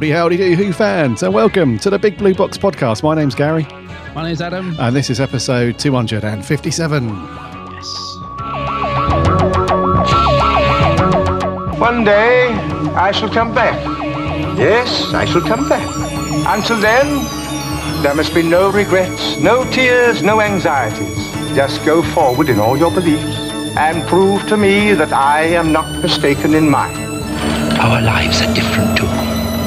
Howdy, howdy, do Who fans, and welcome to the Big Blue Box podcast. My name's Gary, My name's Adam. and this is episode 257. Yes. One day I shall come back. Yes, I shall come back. Until then, there must be no regrets, no tears, no anxieties. Just go forward in all your beliefs and prove to me that I am not mistaken in mine. Our lives are different to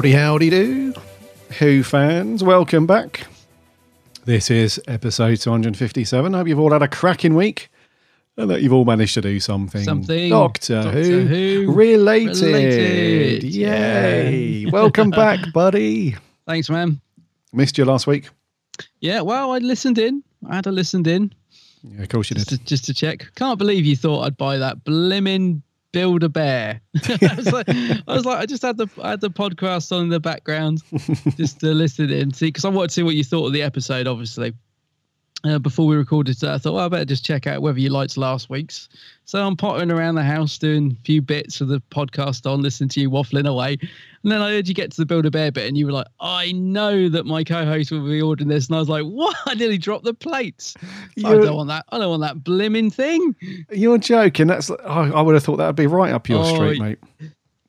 Howdy, howdy, do Who fans, welcome back. This is episode 257. I hope you've all had a cracking week and that you've all managed to do something. Something. Doctor, Doctor Who, Who related. related. Yay. welcome back, buddy. Thanks, man. Missed you last week. Yeah, well, I listened in. I had a listened in Yeah, of course you just did. to, just to check. Can't believe you thought I'd buy that blimmin' Build a Bear. I, was like, I was like, I just had the I had the podcast on in the background just to listen in, see, because I wanted to see what you thought of the episode, obviously. Uh, before we recorded today, I thought, well, I better just check out whether you liked last week's. So I'm pottering around the house doing a few bits of the podcast on, listening to you waffling away. And then I heard you get to the Build a Bear bit, and you were like, I know that my co host will be ordering this. And I was like, what? I nearly dropped the plates. I You're- don't want that. I don't want that blimmin' thing. You're joking. That's I, I would have thought that'd be right up your Oh, street, mate.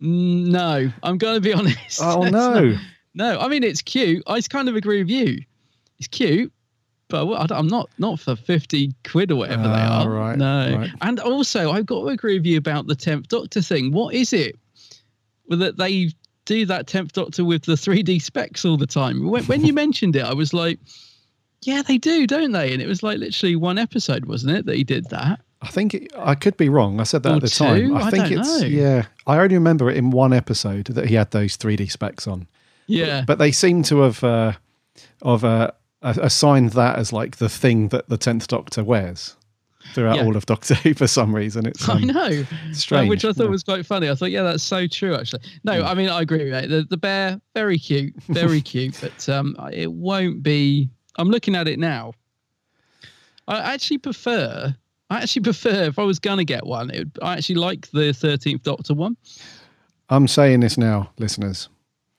No, I'm going to be honest. Oh no. not- no, I mean it's cute. I kind of agree with you. It's cute, but I'm not not for fifty quid or whatever they Ah, are. right, no, right. and also I've got to agree with you about the tenth Doctor thing. What is it? Well, that they do that tenth Doctor with the 3D specs all the time. When, when you mentioned it, I was like, yeah, they do, don't they? And it was like literally one episode, wasn't it, that he did that? I think it, I could be wrong. I said that Or at the time. I I think don't it's know. yeah. I only remember it in one episode that he had those 3D specs on. Yeah, But they seem to have uh, of uh, a- assigned that as like the thing that the tenth Doctor wears throughout Yeah. all of Doctor Who for some reason. It's I um, know. strange, Uh, which I thought yeah. Was quite funny. I thought, yeah, that's so true, actually. No, I mean, I agree with it. The, the bear, very cute, very cute, but um, it won't be. I'm looking at it now. I actually prefer. I actually prefer if I was gonna get one. It, I actually like the Thirteenth Doctor one. I'm saying this now, listeners.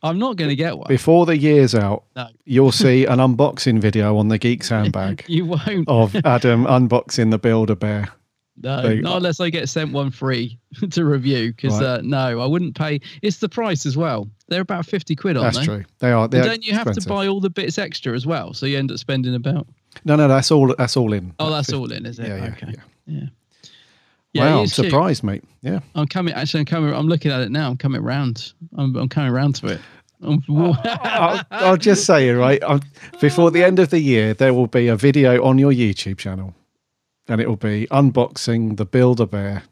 I'm not gonna get one. Before the year's out, No. you'll see an unboxing video on the Geek Sandbag You won't. of Adam unboxing the Build a Bear. no, not unless I get sent one free to review. Because Right. uh, no, I wouldn't pay. It's the price as well. They're about fifty quid, aren't That's they? true. They are. And They're don't you have expensive. to buy all the bits extra as well? So you end up spending about. No, no, that's all. That's all in. Oh, that's fif- all in, is it? Yeah, yeah, okay. yeah. Yeah. Wow, I'm surprised, mate. Yeah. I'm coming. Actually, I'm coming. I'm looking at it now. I'm coming round. I'm, I'm coming round to it. I'm, I'll, I'll just say it right. i before the end of the year, there will be a video on your YouTube channel, and it will be unboxing the Build a Bear.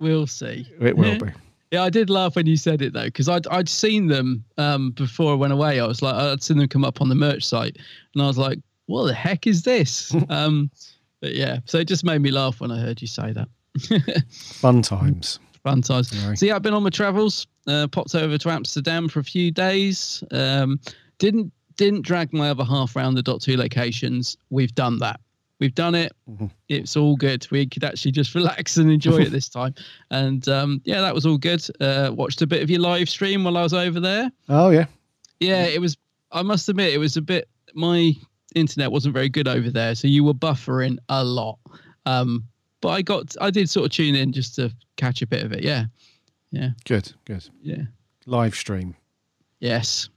we'll see. It will be. Yeah, I did laugh when you said it though, because I'd I'd seen them um, before I went away. I was like, I'd seen them come up on the merch site, and I was like, what the heck is this? um, but yeah, so it just made me laugh when I heard you say that. Fun times. Fun times. So yeah, I've been on my travels. Uh, popped over to Amsterdam for a few days. Um, didn't didn't drag my other half around the dot two locations. We've done that. We've done it. Mm-hmm. It's all good. We could actually just relax and enjoy it this time. And um, yeah, that was all good. Uh, watched a bit of your live stream while I was over there. Oh yeah. Yeah, it was. I must admit, it was a bit. My internet wasn't very good over there, so you were buffering a lot. Um, but I got. I did sort of tune in just to catch a bit of it. Yeah, yeah, Good, good. yeah. Live stream. Yes.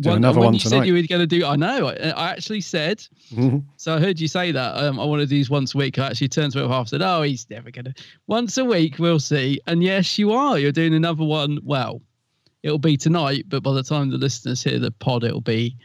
Do When- another one you said tonight. you were going to do, I know. I, I actually said. Mhm. So I heard you say that. Um, I want to do these once a week. I actually turned to it half and said, "Oh, he's never going to." Once a week, we'll see. And yes, you are. You're doing another one. Well, it'll be tonight, but by the time the listeners hear the pod, it'll be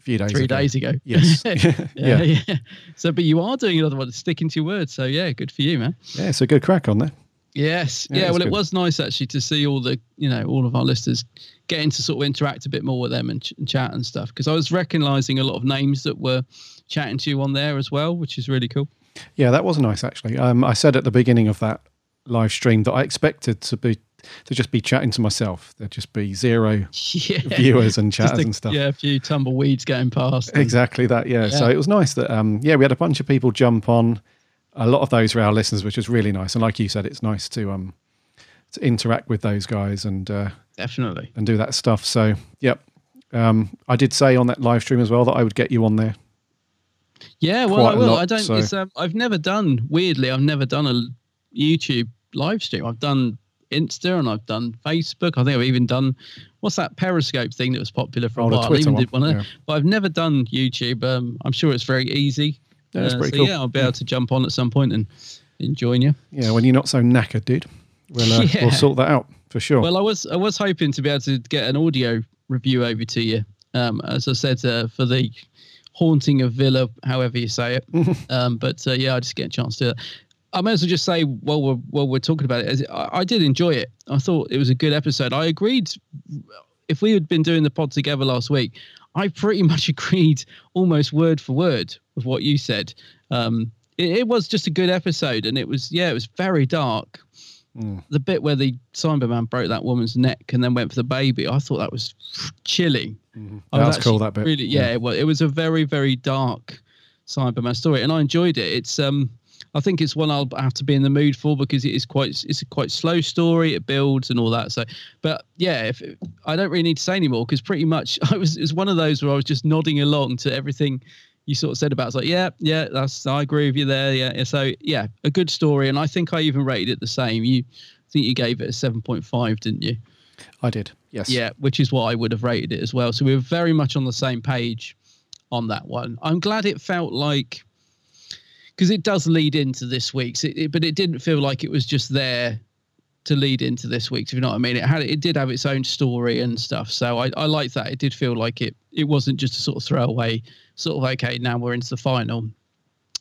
A few days three ago. days ago. Yes. yeah, yeah. yeah. So, but you are doing another one, sticking to your word. So, yeah, good for you, man. Yeah, a good crack on there. Yes. Yeah, Yeah. well, it was nice actually to see all the, you know, all of our listeners getting to sort of interact a bit more with them and, ch- and chat and stuff. Because I was recognizing a lot of names that were chatting to you on there as well, which is really cool. Yeah, that was nice actually. Um, I said at the beginning of that live stream that I expected to be to just be chatting to myself. There'd just be zero Yeah. viewers and chatters a- and stuff. Yeah, a few tumbleweeds going past. and- Exactly that. Yeah. So it was nice that um, yeah we had a bunch of people jump on. A lot of those were our listeners, which was really nice. And like you said, it's nice to um to interact with those guys and uh, Definitely. and do that stuff. So yep. Um, I did say on that live stream as well that I would get you on there. Yeah, well, I will. lot, I don't. so- It's, um, I've never done. Weirdly, I've never done a YouTube live stream. I've done Insta and I've done Facebook. I think I've even done what's that Periscope thing that was popular for Oh, a the while. I even one, did one, of yeah. but I've never done YouTube. Um, I'm sure it's very easy. Yeah, it's Uh, pretty so cool. Yeah, I'll be able to jump on at some point and, and join you. Yeah, when you're not so knackered, dude. We'll uh, Yeah. we'll sort that out for sure. Well, I was I was hoping to be able to get an audio review over to you. Um, as I said uh, for the haunting of Villa, however you say it. um, but uh, yeah, I just get a chance to. I may as well just say while we're while we're talking about it, I, I did enjoy it. I thought it was a good episode. I agreed. If we had been doing the pod together last week, I pretty much agreed almost word for word with what you said. Um, it, it was just a good episode, and it was yeah, it was very dark the bit where the Cyberman broke that woman's neck and then went for the baby, I thought that was chilling. I Mm-hmm. That was cool, that bit. Really, yeah, Yeah. It, was, it was a very, very dark Cyberman story, and I enjoyed it. It's um, I think it's one I'll have to be in the mood for because it is quite, it's a quite slow story. It builds and all that. So, but yeah, if I don't really need to say anymore because pretty much I was, it's one of those where I was just nodding along to everything you sort of said about. It's like, yeah, yeah, that's I agree with you there. Yeah, so yeah, a good story, and I think I even rated it the same. You I think you gave it a seven point five, didn't you? I did. Yes. Yeah, which is what I would have rated it as well. So we were very much on the same page on that one. I'm glad it felt like because it does lead into this week's, it, it, but it didn't feel like it was just there to lead into this week's. If you know what I mean, it had it did have its own story and stuff. So I I like that. It did feel like it it wasn't just a sort of throwaway sort of okay now we're into the final.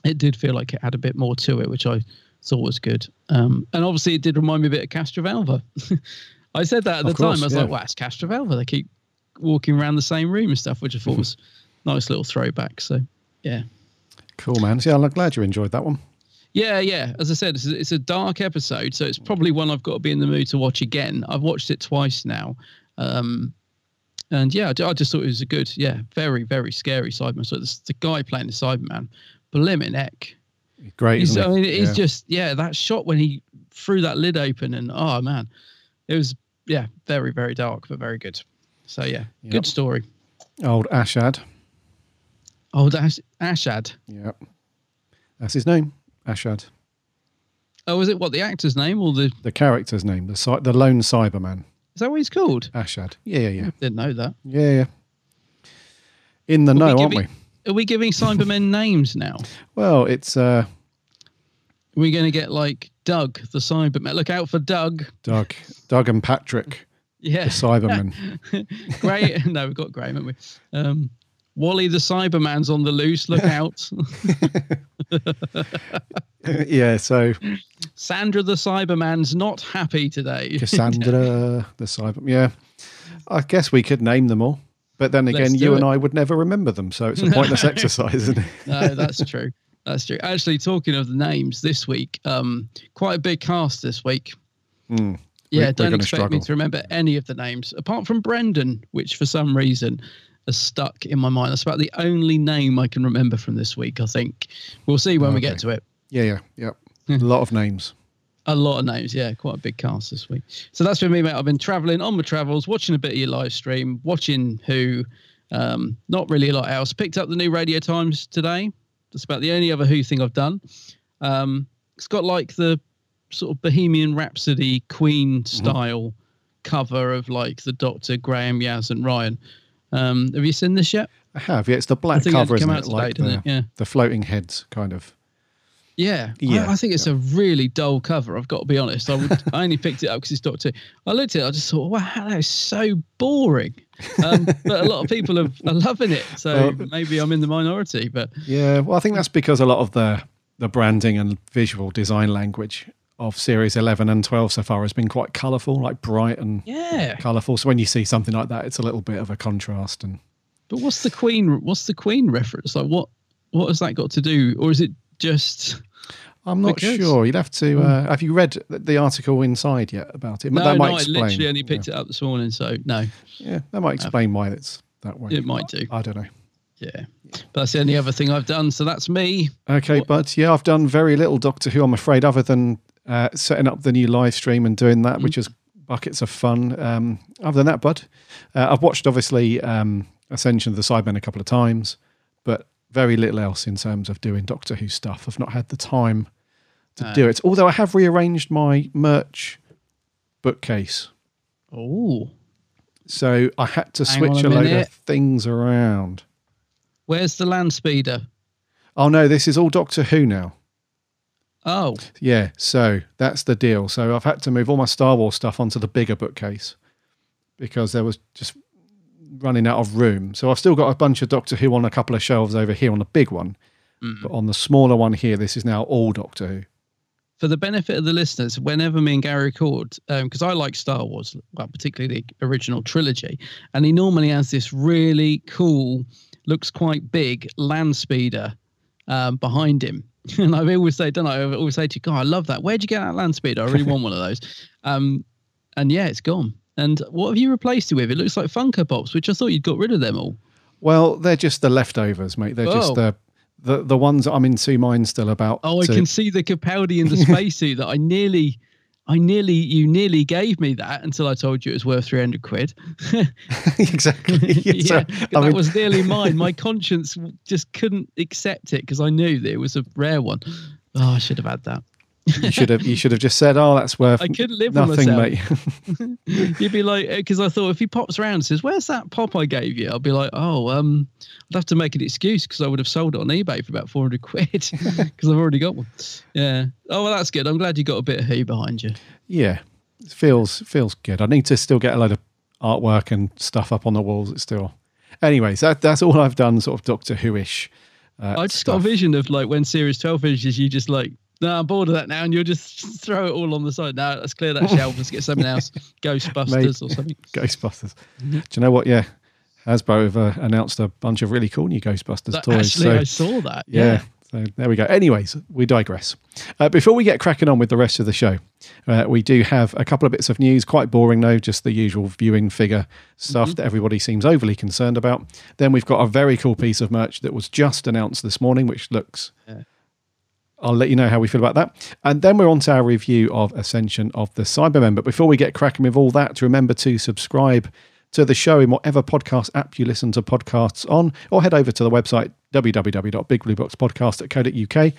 It did feel like it had a bit more to it, which I thought was good. Um, and obviously it did remind me a bit of Castrovalva. I said that at the course, time. I was yeah. like, wow, it's Castrovalva. They keep walking around the same room and stuff, which I thought was nice little throwback. So, yeah. Cool, man. Yeah, I'm glad you enjoyed that one. Yeah, yeah. As I said, it's a, it's a dark episode, so it's probably one I've got to be in the mood to watch again. I've watched it twice now. Um, and yeah, I just thought it was a good, yeah, very, very scary Cyberman. So this, the guy playing the Cyberman, blimmin' heck. Great. He's, I mean, he's Yeah. just, yeah, that shot when he threw that lid open and, oh, man, it was, yeah, very, very dark, but very good. So, yeah, Yep. good story. old Ashad. Oh, that's Ashad. Yeah, that's his name, Ashad. Oh, was it what the actor's name or the, The character's name, the cy- the lone Cyberman, is that what he's called? Ashad. Yeah, yeah, yeah, Didn't know that. yeah, yeah. In the Are we know, aren't we? Are we giving Cybermen names now? Well, it's uh, We're going to get like Doug, the Cyberman. Look out for Doug. Doug, Doug and Patrick, Yeah. the Cybermen. Great. no, we've got Graham, haven't we? Um, Wally the Cyberman's on the loose. Look out. yeah, so Sandra the Cyberman's not happy today. Cassandra, the Cyber. Yeah, I guess we could name them all. But then again, you and. I would never remember them, so it's a pointless exercise, isn't it? no, that's true. That's true. Actually, talking of the names this week, um, quite a big cast this week. Hmm. Yeah, We- we're don't expect me to remember any of the names apart from Brendan, which for some reason has stuck in my mind. That's about the only name I can remember from this week. I think we'll see when we get to it. Yeah, yeah, yeah. A lot of names. A lot of names, yeah, quite a big cast this week. So that's been me, mate. I've been traveling on my travels, watching a bit of your live stream, watching Who. Um, not really a lot else. Picked up the new Radio Times today. That's about the only other Who thing I've done. Um, it's got like the sort of Bohemian Rhapsody Queen style cover of like the Doctor, Graham, Yaz, and Ryan. Um, have you seen this yet? I have. Yeah, it's the black cover, isn't it? today, Like the, it? Yeah. the floating heads, kind of. Yeah, Yeah, I, I think it's a really dull cover. I've got to be honest. I would, I only picked it up because it's Doctor. I looked at it, I just thought, wow, that is so boring. Um, but a lot of people are, are loving it, so Well- maybe I'm in the minority. But Yeah, well, I think that's because a lot of the the branding and visual design language of series 11 and 12 so far has been quite colourful, like bright and yeah, colourful. So when you see something like that, it's a little bit of a contrast. And but what's the Queen? What's the Queen reference? Like, what what has that got to do, or is it just? I'm not Because- sure. You'd have to. Uh, have you read the- the article inside yet about it? No, that might no, I literally only picked it up this morning, so no, Yeah, that might explain why it's that way. it might do. I don't know. Yeah, but that's the only other thing I've done. So that's me. Okay, but yeah, I've done very little Doctor Who, I'm afraid, other than uh, setting up the new live stream and doing that, which is buckets of fun. Um, other than that, bud, uh, I've watched obviously um, Ascension of the Cybermen a couple of times, but very little else in terms of doing Doctor Who stuff. I've not had the time to No. do it. Although I have rearranged my merch bookcase, Oh, so I had to Hang switch a a, load of things around. where's the land speeder? Oh no, this is all Doctor Who now. Oh, Yeah, so that's the deal. So I've had to move all my Star Wars stuff onto the bigger bookcase because there was just running out of room. So I've still got a bunch of Doctor Who on a couple of shelves over here on the big one, mm. but on the smaller one here, this is now all Doctor Who. for the benefit of the listeners, whenever me and Gary record, um, because I like Star Wars, well, particularly the original trilogy, and he normally has this really cool, looks quite big land speeder um, behind him. And I always say, don't I? I always say to you, God, I love that. Where'd you get that land speed? I really want one of those. Um, and yeah, it's gone. And what have you replaced it with? It looks like Funko Pops, which I thought you'd got rid of them all. Well, they're just the leftovers, mate. They're just Oh. the, the the ones I'm in two minds still about. Oh, I to- can see the Capaldi in the spacesuit that I nearly, I nearly, you nearly gave me that until I told you it was worth 300 quid. exactly. yeah, So, that mean- was nearly mine. My conscience just couldn't accept it because I knew that it was a rare one. Oh, I should have had that. You should have you should have just said, "Oh, that's worth I couldn't live nothing, myself. mate." You'd be like, because I thought if he pops around and says, "Where's that pop I gave you?" I'll be like, "Oh, um, I'd have to make an excuse because I would have sold it on eBay for about 400 quid because I've already got one." Yeah. Oh, well, that's good. I'm glad you got a bit of who behind you. Yeah, it feels feels good. I need to still get a load of artwork and stuff up on the walls. It's still, anyways. That that's all I've done, sort of Doctor Who ish. Uh, I just got a vision of like when Series 12 finishes, you just like, no, I'm bored of that now, and you'll just throw it all on the side. Now let's clear that shelf. Let's get something else, Ghostbusters or something. Ghostbusters. Do you know what? Yeah, Hasbro have uh, announced a bunch of really cool new Ghostbusters That- toys. actually, so- I saw that. Yeah. Yeah. So there we go. Anyways, we digress. Uh, before we get cracking on with the rest of the show, uh, we do have a couple of bits of news. Quite boring though, just the usual viewing figure stuff that everybody seems overly concerned about. Then we've got a very cool piece of merch that was just announced this morning, which looks. I'll let you know how we feel about that. And then we're on to our review of Ascension of the Cybermen. But before we get cracking with all that, remember to subscribe to the show in whatever podcast app you listen to podcasts on, or head over to the website www.bigblueboxpodcast.co.uk.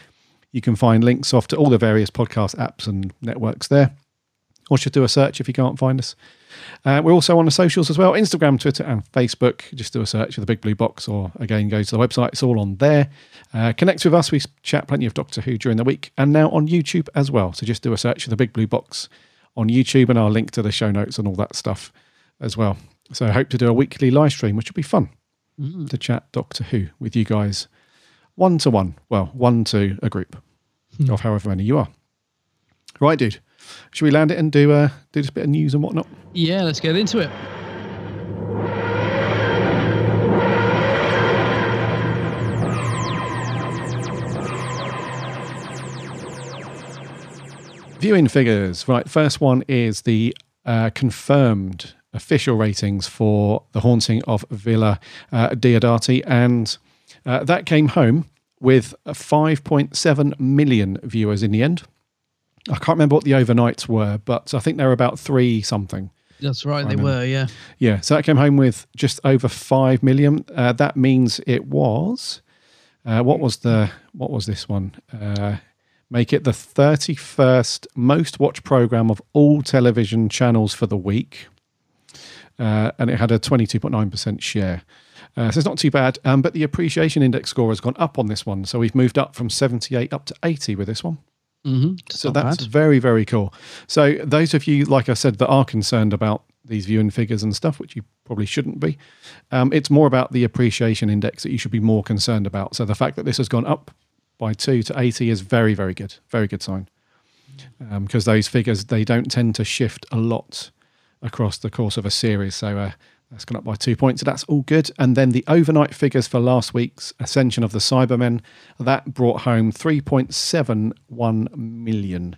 You can find links off to all the various podcast apps and networks there. Or should do a search if you can't find us. Uh, we're also on the socials as well Instagram, Twitter, and Facebook. Just do a search for the Big Blue Box, or again, go to the website. It's all on there. Uh, connect with us. We chat plenty of Doctor Who during the week and now on YouTube as well. So just do a search for the Big Blue Box on YouTube, and I'll link to the show notes and all that stuff as well. So I hope to do a weekly live stream, which will be fun to chat Doctor Who with you guys one to one. Well, one to a group of however many you are. Right, dude should we land it and do uh, do a bit of news and whatnot? Yeah, let's get into it. Viewing figures. Right, first one is the uh, confirmed official ratings for The Haunting of Villa uh, Diodati, and uh, that came home with 5.7 million viewers in the end. I can't remember what the overnights were, but I think they were about three something. That's right, they were, yeah. Yeah, so that came home with just over five million. Uh, that means it was. Uh, what was the? What was this one? Uh, make it the thirty-first most watched program of all television channels for the week, uh, and it had a twenty-two point nine percent share. Uh, so it's not too bad. Um, but the appreciation index score has gone up on this one, so we've moved up from seventy-eight up to eighty with this one. Mm-hmm. So that's very, very cool. So, those of you, like I said, that are concerned about these viewing figures and stuff, which you probably shouldn't be, um, it's more about the appreciation index that you should be more concerned about. So, the fact that this has gone up by two to 80 is very, very good. Very good sign. Because those figures, they don't tend to shift a lot across the course of a series. So, uh, that's gone up by two points. So that's all good. And then the overnight figures for last week's Ascension of the Cybermen, that brought home 3.71 million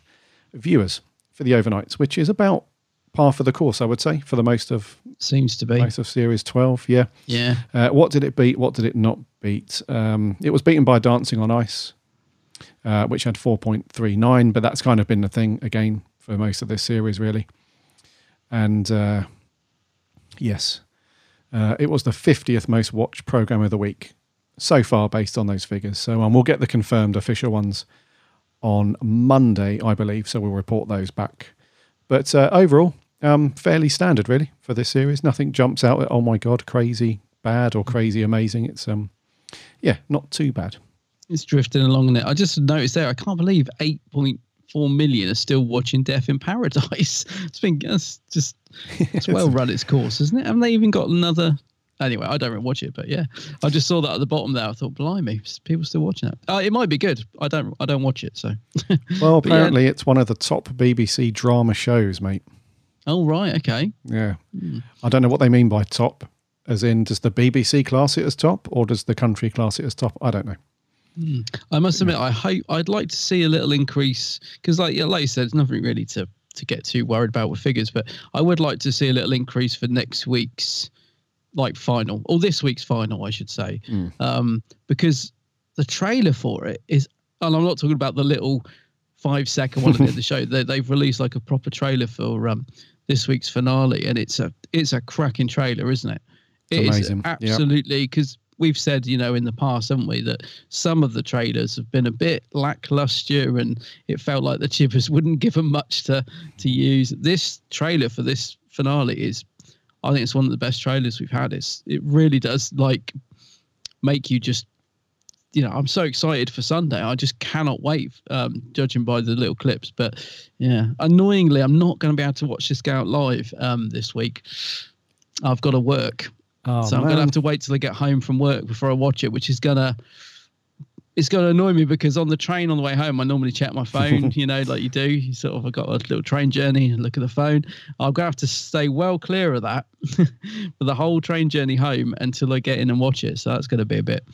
viewers for the overnights, which is about par for the course, I would say, for the most of seems to be most of series 12. Yeah. Yeah. Uh, what did it beat? What did it not beat? Um, it was beaten by Dancing on Ice, uh, which had 4.39, but that's kind of been the thing again for most of this series, really. And uh, yes, uh, it was the 50th most watched program of the week so far, based on those figures. So um, we'll get the confirmed official ones on Monday, I believe. So we'll report those back. But uh, overall, um, fairly standard, really, for this series. Nothing jumps out. at, Oh my god, crazy bad or crazy amazing. It's um, yeah, not too bad. It's drifting along in it. I just noticed there. I can't believe eight point four million are still watching Death in Paradise. It's been that's just it's well run its course, isn't it? Haven't they even got another? Anyway, I don't really watch it, but yeah, I just saw that at the bottom there. I thought, blimey, people still watching it. Uh, it might be good. I don't. I don't watch it, so. Well, But yeah. apparently it's one of the top BBC drama shows, mate. Oh right, okay. Yeah. I don't know what they mean by top. As in, does the BBC class it as top, or does the country class it as top? I don't know. I must admit, I hope I'd like to see a little increase because, like, yeah, like you said, it's nothing really to to get too worried about with figures, but I would like to see a little increase for next week's like final or this week's final, I should say, um, because the trailer for it is, and I'm not talking about the little five second one at the show. They, they've released like a proper trailer for um, this week's finale, and it's a it's a cracking trailer, isn't it? It's It is amazing. Absolutely because we've said you know in the past haven't we that some of the trailers have been a bit lackluster and it felt like the chippers wouldn't give them much to to use. This trailer for this finale is i think it's one of the best trailers we've had. It's it really does like make you just you know i'm so excited for sunday. I just cannot wait um judging by the little clips. But yeah annoyingly i'm not going to be able to watch this go out live um this week. I've got to work Oh, so I'm gonna have to wait till I get home from work before I watch it, which is gonna it's gonna annoy me because on the train on the way home I normally check my phone, you know, like you do. You sort of I've got a little train journey and look at the phone. I'm gonna have to stay well clear of that for the whole train journey home until I get in and watch it. So that's gonna be a bit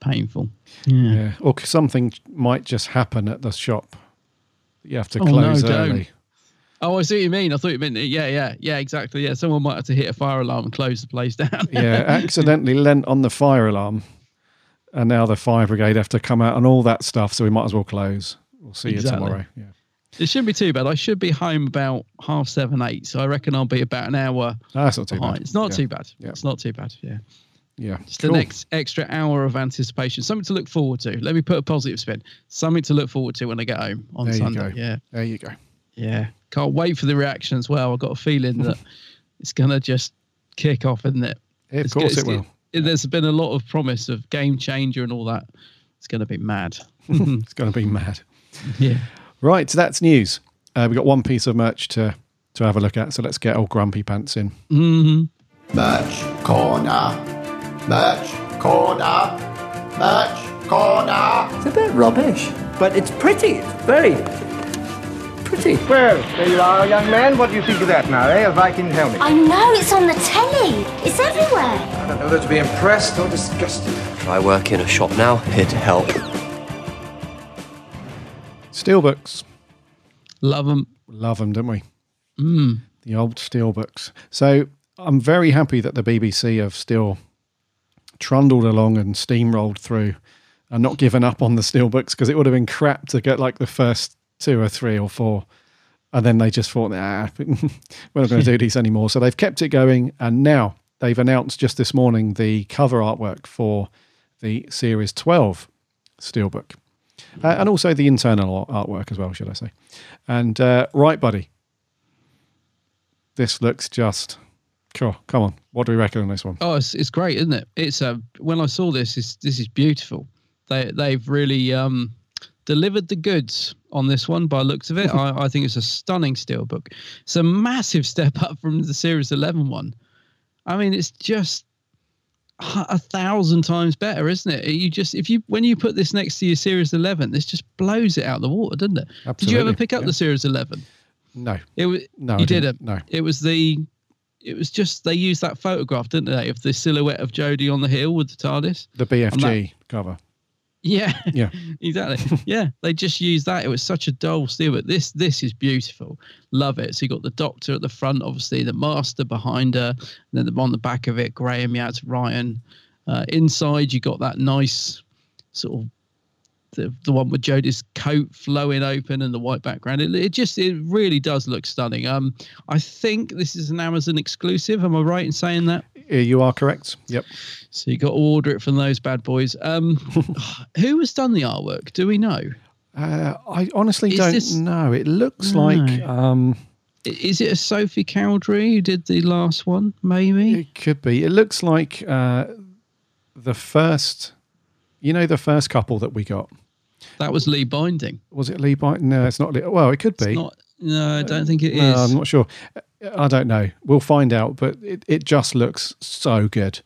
painful. Yeah. Yeah. Or something might just happen at the shop. You have to Oh, no, close don't. Oh, I see what you mean. I thought you meant yeah, yeah, yeah, exactly. Yeah, someone might have to hit a fire alarm and close the place down. yeah, accidentally lent on the fire alarm, and now the fire brigade have to come out and all that stuff. So we might as well close. We'll see Exactly. you tomorrow. Yeah. It shouldn't be too bad. I should be home about half seven, eight. So I reckon I'll be about an hour. That's not too behind. bad. It's not Yeah. too bad. Yeah. It's not too bad. Yeah. Yeah. Just Cool. the next extra hour of anticipation. Something to look forward to. Let me put a positive spin. Something to look forward to when I get home on There you Sunday. go. Yeah. There you go. Yeah. Can't wait for the reaction as well. I've got a feeling that it's going to just kick off, isn't it? Yeah, of It's course go- it will. it- there's been a lot of promise of game changer and all that. It's going to be mad. it's going to be mad. Yeah. Right, so that's news. Uh, we've got one piece of merch to to have a look at. So let's get old Grumpy Pants in. Mm-hmm. Merch corner. Merch corner. Merch corner. It's a bit rubbish, but it's pretty. It's very pretty. Well, there you are, young man. What do you think of that now, eh? A Viking helmet. I know, it's on the telly. It's everywhere. I don't know whether to be impressed or disgusted. I work in a shop now, here to help. Steelbooks. Love them. Love them, don't we? Mm. The old steelbooks. So I'm very happy that the BBC have still trundled along and steamrolled through and not given up on the steelbooks because it would have been crap to get like the first two or three or four. And then they just thought, ah, we're not going to do these anymore. So they've kept it going. And now they've announced just this morning the cover artwork for the Series 12 Steelbook. Uh, and also the internal artwork as well, should I say. And uh, right, buddy, this looks just cool. Come on, what do we reckon on this one? Oh, it's, it's great, isn't it? It's uh, when I saw this, it's, this is beautiful. They they've really um, delivered the goods on this one by looks of it. I, I think it's a stunning steelbook. It's a massive step up from the Series 11 one. I mean, it's just a thousand times better, isn't it? You just if you when you put this next to your Series 11, this just blows it out of the water, doesn't it? Absolutely, Did you ever pick up yeah. the Series 11? No, It was No, I you didn't. didn't. No. it was the. It was just they used that photograph, didn't they, of the silhouette of Jodie on the hill with the TARDIS. the BFG cover. Yeah, Yeah. exactly. yeah, they just used that. It was such a dull steel, but this this is beautiful. Love it. So you got the Doctor at the front, obviously the Master behind her, and then the, on the back of it, Graham Yaz, Ryan. Uh, inside, you got that nice sort of the, the one with Jodie's coat flowing open and the white background. It, it just it really does look stunning. Um, I think this is an Amazon exclusive. Am I right in saying that? Uh, You are correct. Yep. So you got to order it from those bad boys. Um, who has done the artwork? Do we know? Uh, I honestly Is don't this- know. It looks No. like um, Is it a Sophie Cowdery who did the last one? Maybe. it could be. It looks like uh, the first, you know, the first couple that we got. That was Lee Binding. Was it Lee Binding? No, it's not. Lee. Well, it could be. Not. No, I don't think it is. No, I'm not sure. I don't know. We'll find out, but it, it just looks so good.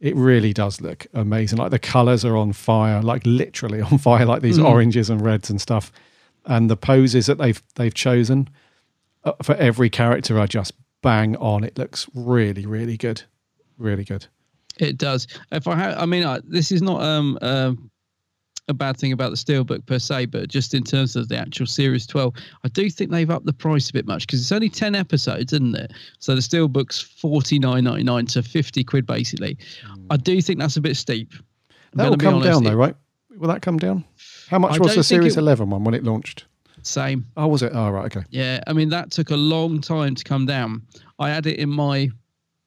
It really does look amazing. Like the colors are on fire, like literally on fire, like these Mm. oranges and reds and stuff. And the poses that they've they've chosen uh, for every character are just bang on. It looks really, really good, really good. It does. If I have, I mean, I, this is not um, um a bad thing about the steelbook per se, but just in terms of the actual series 12, I do think they've upped the price a bit much because it's only 10 episodes, isn't it? So the steelbook's 49.99 to 50 quid basically. I do think that's a bit steep. That will come honest. down though, right? Will that come down? How much I was the Series it- 11 one when it launched? Same. Oh, was it? Oh, right. Okay. Yeah, I mean that took a long time to come down. I had it in my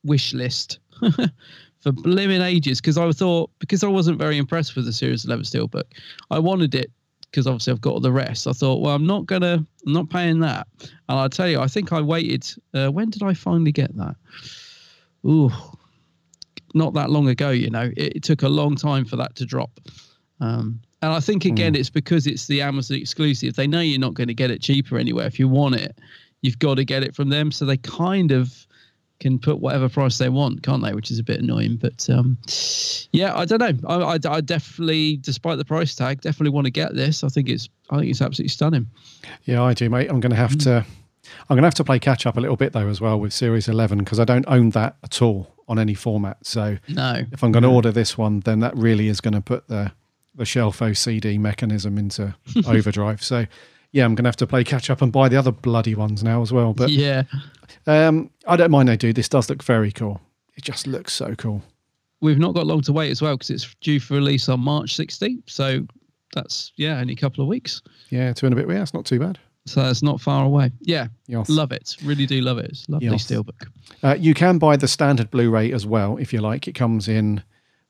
wish list for blimmin' ages because I thought because I wasn't very impressed with the Series 11 Steelbook, I wanted it because obviously I've got all the rest. I thought, well, I'm not gonna, I'm not paying that. And I'll tell you, I think I waited. Uh, when did I finally get that? Ooh, not that long ago. You know, it, it took a long time for that to drop. Um, and I think again, it's because it's the Amazon exclusive. They know you're not going to get it cheaper anywhere. If you want it, you've got to get it from them. So they kind of can put whatever price they want, can't they? Which is a bit annoying. But um, yeah, I don't know. I, I, I definitely, despite the price tag, definitely want to get this. I think it's, I think it's absolutely stunning. Yeah, I do, mate. I'm going to have to. I'm going to have to play catch up a little bit though as well with Series 11 because I don't own that at all on any format. So No. if I'm going to order this one, then that really is going to put the the shelf OCD mechanism into overdrive. So yeah, I'm going to have to play catch up and buy the other bloody ones now as well. But yeah, um, I don't mind they do. This does look very cool. It just looks so cool. we've not got long to wait as well because it's due for release on March 16th. So that's yeah, only a couple of weeks. Yeah, two and a bit. Yeah, it's not too bad. So it's not far away. Yeah, Yes. love it. Really do love it. It's a lovely Yes. steelbook. Uh, you can buy the standard Blu-ray as well if you like. It comes in.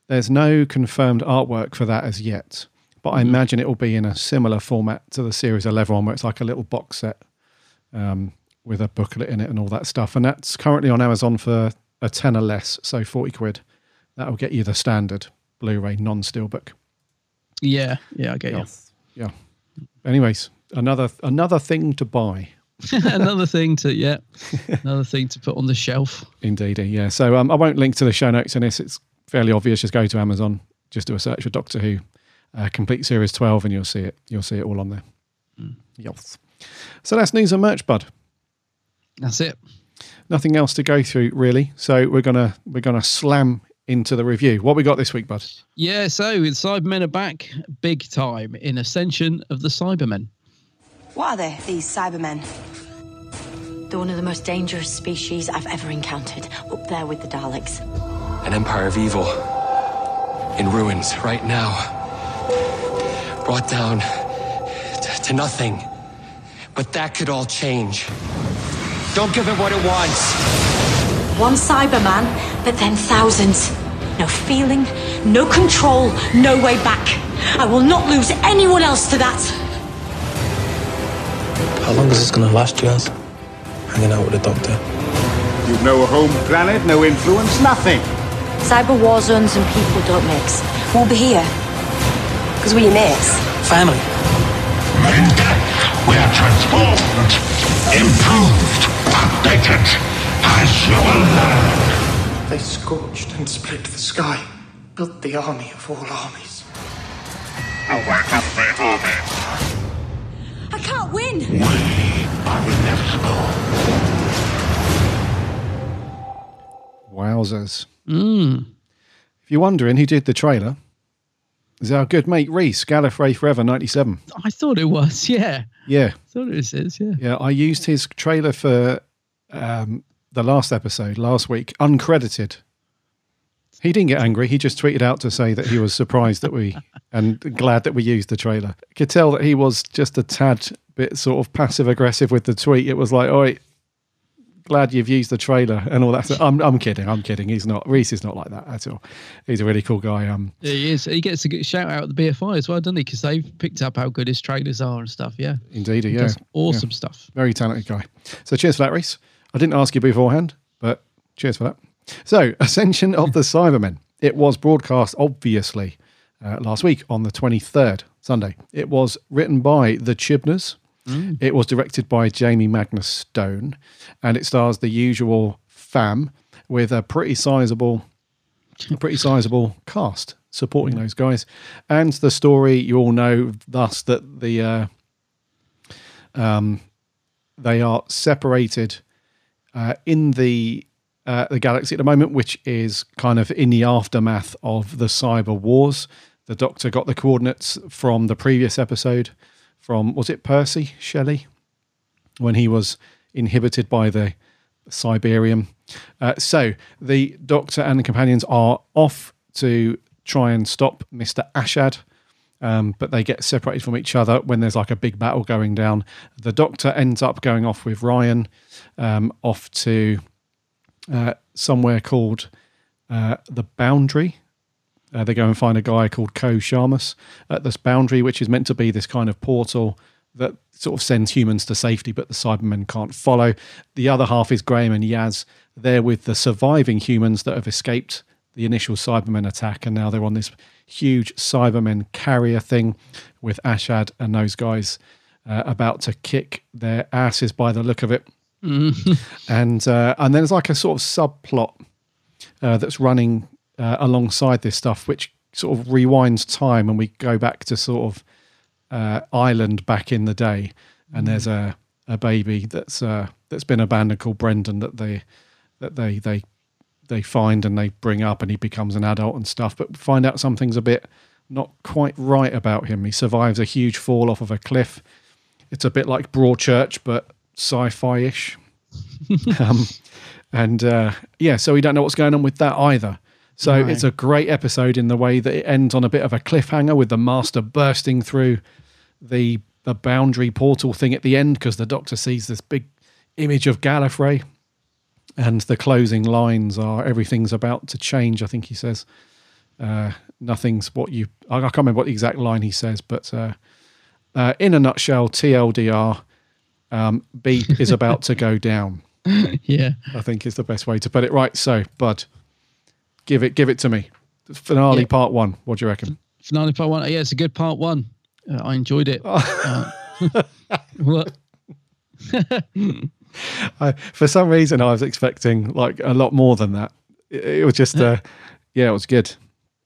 There's no confirmed artwork for that as yet, but I imagine it will be in a similar format to the Series 11 one, where it's like a little box set um, with a booklet in it and all that stuff. And that's currently on Amazon for a tenner less, so 40 quid. That will get you the standard Blu-ray non-steelbook. Yeah, yeah, I get you. Yeah. Anyways, another another thing to buy. another thing to yeah, another thing to put on the shelf. Indeed, yeah. So um, I won't link to the show notes in this. It's fairly obvious. Just go to Amazon, just do a search for Doctor Who, uh, complete series twelve, and you'll see it. You'll see it all on there. Yes. So that's news and merch, bud. That's it. Nothing else to go through really. So we're gonna we're gonna slam into the review. What we got this week, bud? Yeah, so the Cybermen are back big time in Ascension of the Cybermen. What are they, these Cybermen? They're one of the most dangerous species I've ever encountered, up there with the Daleks. An empire of evil. In ruins right now. Brought down t- to nothing. But that could all change. Don't give it what it wants. One Cyberman, but then thousands. No feeling, no control, no way back. I will not lose anyone else to that. How long is this gonna last, Yaz? Hanging out with the doctor. You've no home planet, no influence, nothing. Cyber war zones and people don't mix. We'll be here. Because we're your mates. Family. We're transformed, improved, updated, as you will learn. They scorched and split the sky, built the army of all armies. Awaken the army. I can't win. We are inevitable. Wowzers. Mm. If you're wondering who did the trailer, is our good mate Reese, Gallifrey Forever 97. I thought it was, yeah. Yeah. I thought it was, yeah. Yeah, I used his trailer for um, the last episode last week, uncredited. He didn't get angry. He just tweeted out to say that he was surprised that we and glad that we used the trailer. Could tell that he was just a tad bit sort of passive aggressive with the tweet. It was like, "Oi, glad you've used the trailer and all that." I'm, I'm kidding. I'm kidding. He's not. Reese is not like that at all. He's a really cool guy. Um, Yeah, he is. He gets a good shout out at the BFI as well, doesn't he? Because they've picked up how good his trailers are and stuff. Yeah. Indeed, He yeah. awesome Yeah. stuff. Very talented guy. So cheers for that, Reese. I didn't ask you beforehand, but cheers for that. So, Ascension of the Cybermen. It was broadcast, obviously, uh, last week on the 23rd, Sunday. It was written by the Chibners. Mm. It was directed by Jamie Magnus Stone, and it stars the usual fam with a pretty sizable, pretty sizable cast supporting those guys. And the story you all know, thus that the uh, um, they are separated uh, in the uh, the galaxy at the moment, which is kind of in the aftermath of the cyber wars. The Doctor got the coordinates from the previous episode from was it Percy Shelley when he was inhibited by the Cyberium. Uh, so the Doctor and the companions are off to try and stop Mister Ashad. Um, but they get separated from each other when there's like a big battle going down. The Doctor ends up going off with Ryan um, off to uh, somewhere called uh, the Boundary. Uh, they go and find a guy called Ko Sharmus at this boundary, which is meant to be this kind of portal that sort of sends humans to safety, but the Cybermen can't follow. The other half is Graham and Yaz. They're with the surviving humans that have escaped the initial Cybermen attack, and now they're on this huge Cybermen carrier thing with Ashad and those guys uh, about to kick their asses by the look of it. Mm. and uh, and then there's like a sort of subplot uh, that's running uh, alongside this stuff, which sort of rewinds time, and we go back to sort of uh, Ireland back in the day, and there's a a baby that's uh, that's been abandoned called Brendan that they that they they they find and they bring up, and he becomes an adult and stuff, but find out something's a bit not quite right about him. He survives a huge fall off of a cliff. It's a bit like Broadchurch, but sci-fi ish. um, and uh, yeah, so we don't know what's going on with that either. So Right. it's a great episode in the way that it ends on a bit of a cliffhanger with the master bursting through the the boundary portal thing at the end because the doctor sees this big image of Gallifrey, and the closing lines are everything's about to change. I think he says uh, nothing's what you. I can't remember what the exact line he says, but uh, uh, in a nutshell, TLDR, um, beep is about to go down. yeah. I think is the best way to put it. Right, so Bud, give it, give it to me. Finale Yeah. part one. What do you reckon? Finale part one. Yeah, it's a good part one. Uh, I enjoyed it. Uh, what? I, for some reason, I was expecting like a lot more than that. It, it was just, uh, yeah, it was good.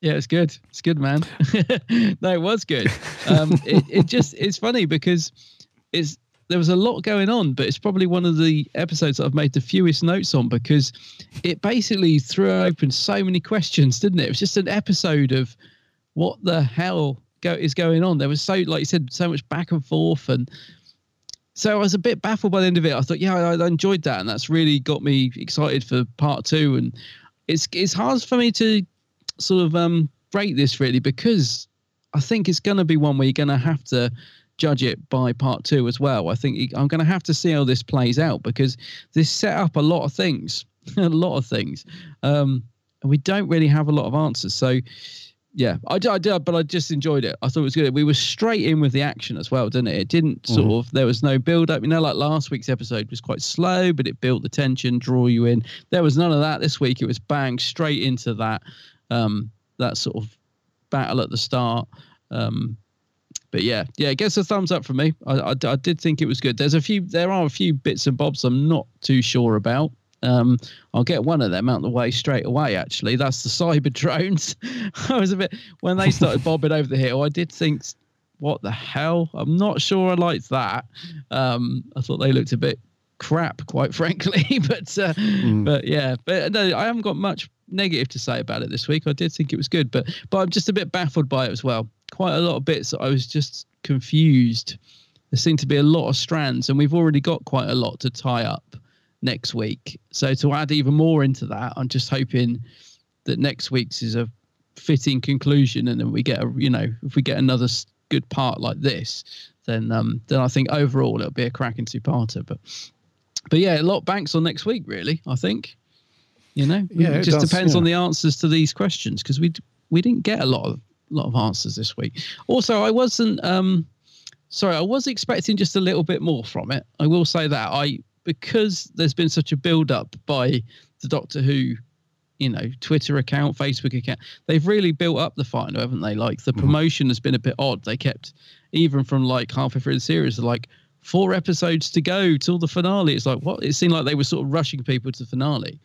Yeah, it's good. It's good, man. no, it was good. Um, it, it just it's funny because it's there was a lot going on, but it's probably one of the episodes that I've made the fewest notes on because it basically threw open so many questions, didn't it? It was just an episode of what the hell go, is going on. There was so, like you said, so much back and forth, and so I was a bit baffled by the end of it. I thought, yeah, I, I enjoyed that, and that's really got me excited for part two. And it's it's hard for me to sort of um, rate this really because I think it's going to be one where you're going to have to judge it by part two as well. I think I'm going to have to see how this plays out because this set up a lot of things, a lot of things, um, and we don't really have a lot of answers. So yeah, I, I did, but I just enjoyed it. I thought it was good. We were straight in with the action as well, didn't it? It didn't sort Mhm. of, there was no build up. You know, like last week's episode was quite slow, but it built the tension, draw you in. There was none of that this week. It was bang straight into that, um, that sort of battle at the start. Um, but yeah, yeah, it gets a thumbs up from me. I, I, I did think it was good. There's a few, there are a few bits and bobs I'm not too sure about. Um, I'll get one of them out of the way straight away. Actually, that's the cyber drones. I was a bit when they started bobbing over the hill. I did think, what the hell? I'm not sure I liked that. Um, I thought they looked a bit crap, quite frankly. but uh, but yeah, but no, I haven't got much negative to say about it this week. I did think it was good, but but I'm just a bit baffled by it as well. Quite a lot of bits that I was just confused. There seemed to be a lot of strands, and we've already got quite a lot to tie up next week. So to add even more into that, I'm just hoping that next week's is a fitting conclusion, and then we get a you know if we get another good part like this, then um then I think overall it'll be a cracking two-parter. But but yeah, a lot banks on next week, really. I think. You know, Yeah, it it just does, depends yeah. on the answers to these questions because we we didn't get a lot of lot of answers this week. Also, I wasn't um sorry, I was expecting just a little bit more from it. I will say that I because there's been such a build up by the Doctor Who, you know, Twitter account, Facebook account. They've really built up the final, haven't they? Like the promotion has been a bit odd. They kept even from like halfway through the series, like four episodes to go till the finale. It's like what? It seemed like they were sort of rushing people to the finale.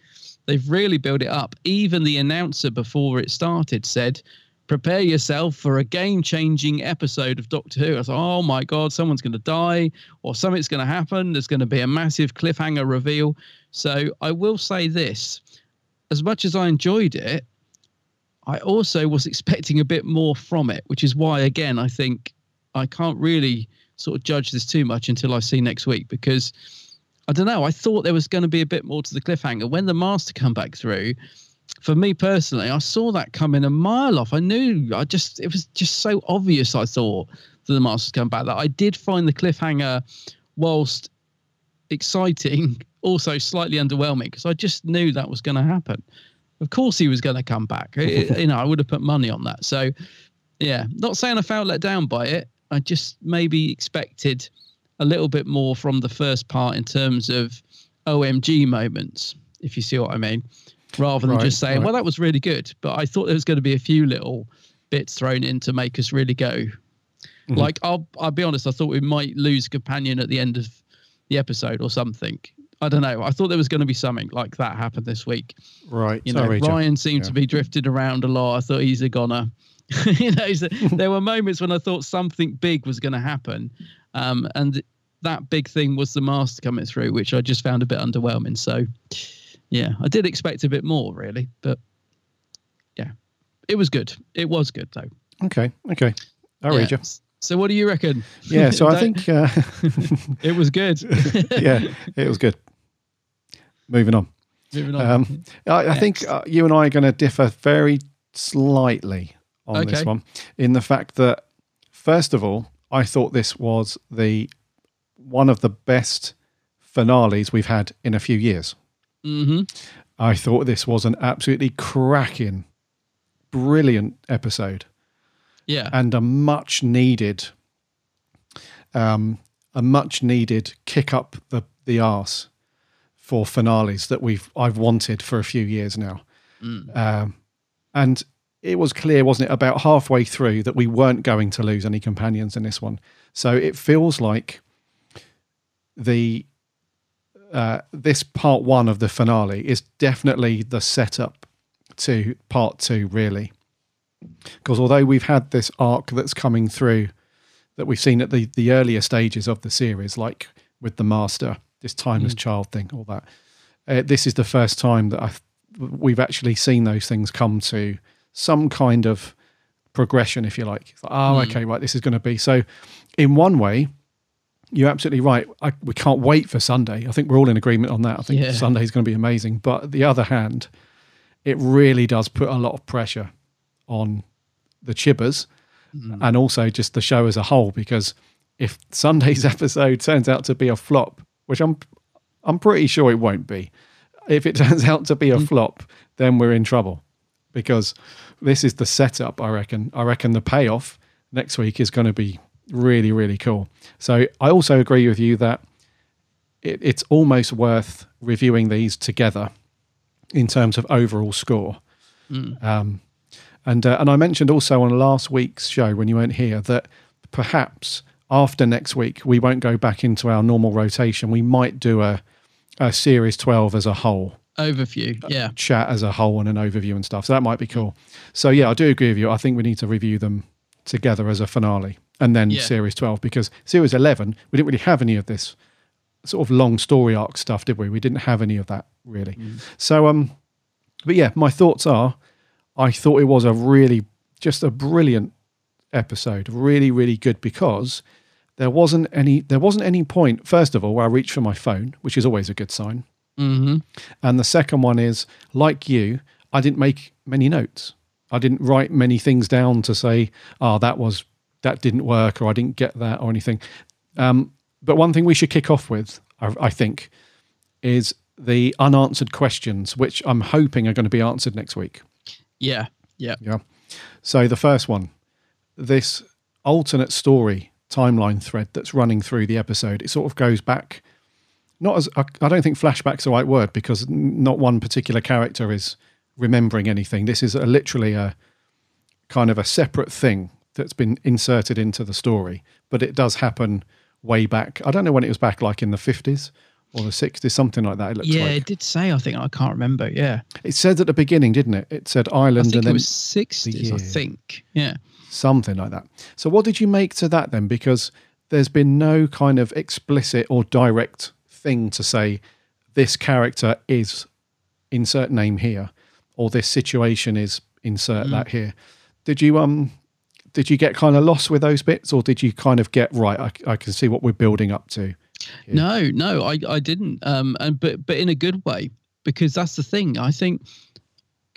They've really built it up. Even the announcer before it started said, "Prepare yourself for a game-changing episode of Doctor Who." I thought, "Oh my God, someone's going to die, or something's going to happen. There's going to be a massive cliffhanger reveal." So I will say this: as much as I enjoyed it, I also was expecting a bit more from it, which is why, again, I think I can't really sort of judge this too much until I see next week because I don't know. I thought there was going to be a bit more to the cliffhanger when the master come back through. For me personally, I saw that coming a mile off. I knew. I just it was just so obvious. I thought that the master's come back that I did find the cliffhanger, whilst exciting, also slightly underwhelming because I just knew that was going to happen. Of course, he was going to come back. It- you know, I would have put money on that. So, yeah, not saying I felt let down by it. I just maybe expected a little bit more from the first part in terms of OMG moments, if you see what I mean, rather than Right, just saying, right. well, that was really good. But I thought there was going to be a few little bits thrown in to make us really go. Mhm. Like, I'll, I'll be honest, I thought we might lose companion at the end of the episode or something. I don't know. I thought there was going to be something like that happen this week. Right. You know, Sorry. Ryan seemed Yeah. to be drifted around a lot. I thought he's a goner. you know, there were moments when I thought something big was going to happen, um, and that big thing was the master coming through, which I just found a bit underwhelming. So, yeah, I did expect a bit more, really, but yeah, it was good. It was good though. Okay. Okay. I read you. So, what do you reckon? Yeah. So I think. Uh, it was good. yeah, it was good. Moving on. Moving on. Um, I, I think uh, you and I are going to differ very slightly on this one, in the fact that first of all, I thought this was the one of the best finales we've had in a few years. Hmm I thought this was an absolutely cracking, brilliant episode Yeah. and a much needed, um, a much needed kick up the the arse for finales that we've I've wanted for a few years now, Mm. um, and it was clear, wasn't it, about halfway through that we weren't going to lose any companions in this one. So it feels like the uh, this part one of the finale is definitely the setup to part two, really. Because although we've had this arc that's coming through that we've seen at the, the earlier stages of the series, like with the Master, this timeless Mm. child thing, all that, uh, this is the first time that I've, we've actually seen those things come to some kind of progression, if you like. It's like, oh, Mm. okay, right, this is going to be. So, in one way, you're absolutely right. I, we can't wait for Sunday. I think we're all in agreement on that. I think Yeah. is going to be amazing. But the other hand, it really does put a lot of pressure on the chibbers mm. and also just the show as a whole. Because if Sunday's episode turns out to be a flop, which I'm I'm pretty sure it won't be, if it turns out to be a mm. flop, then we're in trouble because this is the setup. I reckon. I reckon the payoff next week is going to be really, really cool. So I also agree with you that it, it's almost worth reviewing these together in terms of overall score. Mm. Um, and uh, and I mentioned also on last week's show when you weren't here that perhaps after next week we won't go back into our normal rotation. We might do a, a series twelve as a whole Overview. Yeah. chat as a whole and an overview and stuff. So that might be cool. So yeah, I do agree with you. I think we need to review them together as a finale and then Yeah. series 12 because series 11 we didn't really have any of this sort of long story arc stuff did we we didn't have any of that really so um but yeah my thoughts are i thought it was a really just a brilliant episode really really good because there wasn't any there wasn't any point first of all where i reached for my phone which is always a good sign Mm-hmm. and the second one is, like you, I didn't make many notes. I didn't write many things down to say, oh, that was that didn't work or I didn't get that or anything. Um, but one thing we should kick off with, I, I think, is the unanswered questions, which I'm hoping are going to be answered next week. Yeah. Yeah. Yeah. So the first one, this alternate story timeline thread that's running through the episode, it sort of goes back. Not as I, don't think flashback's the right word because not one particular character is remembering anything. This is a, literally a kind of a separate thing that's been inserted into the story, but it does happen way back. I don't know when it was back, like in the fifties or the sixties, something like that. It looks Yeah, like. it did say. I think I can't remember. Yeah. It said at the beginning, didn't it? It said I Ireland think and it then was sixties. I think. Yeah. something like that. So, what did you make to that then? Because there's been no kind of explicit or direct thing to say this character is insert name here, or this situation is insert Mm. that here. Did you um? Did you get kind of lost with those bits, or did you kind of get right? I, I can see what we're building up to. No, no, I, I didn't. Um, and but but in a good way because that's the thing. I think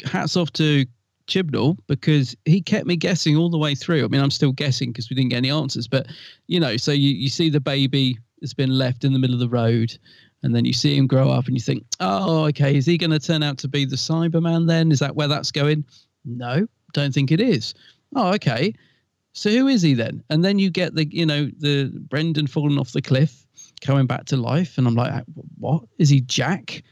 hats off to Chibnall because he kept me guessing all the way through. I mean, I'm still guessing because we didn't get any answers. But you know, so you you see the baby that's been left in the middle of the road. And then you see him grow up, and you think, "Oh, okay, is he going to turn out to be the Cyberman? Then is that where that's going?" No, don't think it is. Oh, okay. So who is he then? And then you get the, you know, the Brendan falling off the cliff, coming back to life, and I'm like, what is he, Jack?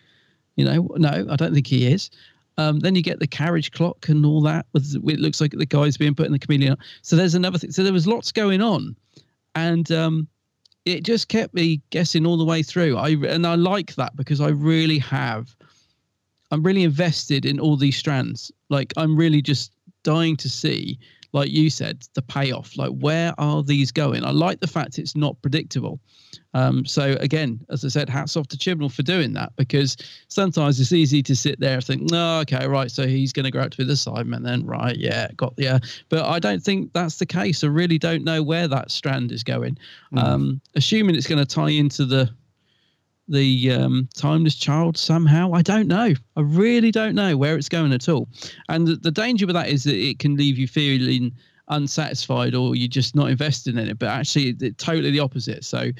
You know, no, I don't think he is. Um, then you get the carriage clock and all that. With it looks like the guy's being put in the chameleon. So there's another thing. So there was lots going on, and um, it just kept me guessing all the way through. I and I like that because I really have. I'm really invested in all these strands. Like I'm really just dying to see, like you said, the payoff. Like where are these going? I like the fact it's not predictable. Um, so again, as I said, hats off to Chibnall for doing that because sometimes it's easy to sit there and think, no, okay, right, so he's going to go up to be the Cyberman then, right? Yeah, got yeah. But I don't think that's the case. I really don't know where that strand is going. Mm. Um, assuming it's going to tie into the the um, timeless child somehow. I don't know. I really don't know where it's going at all. And the, the danger with that is that it can leave you feeling unsatisfied or you're just not invested in it. But actually, totally the opposite. So,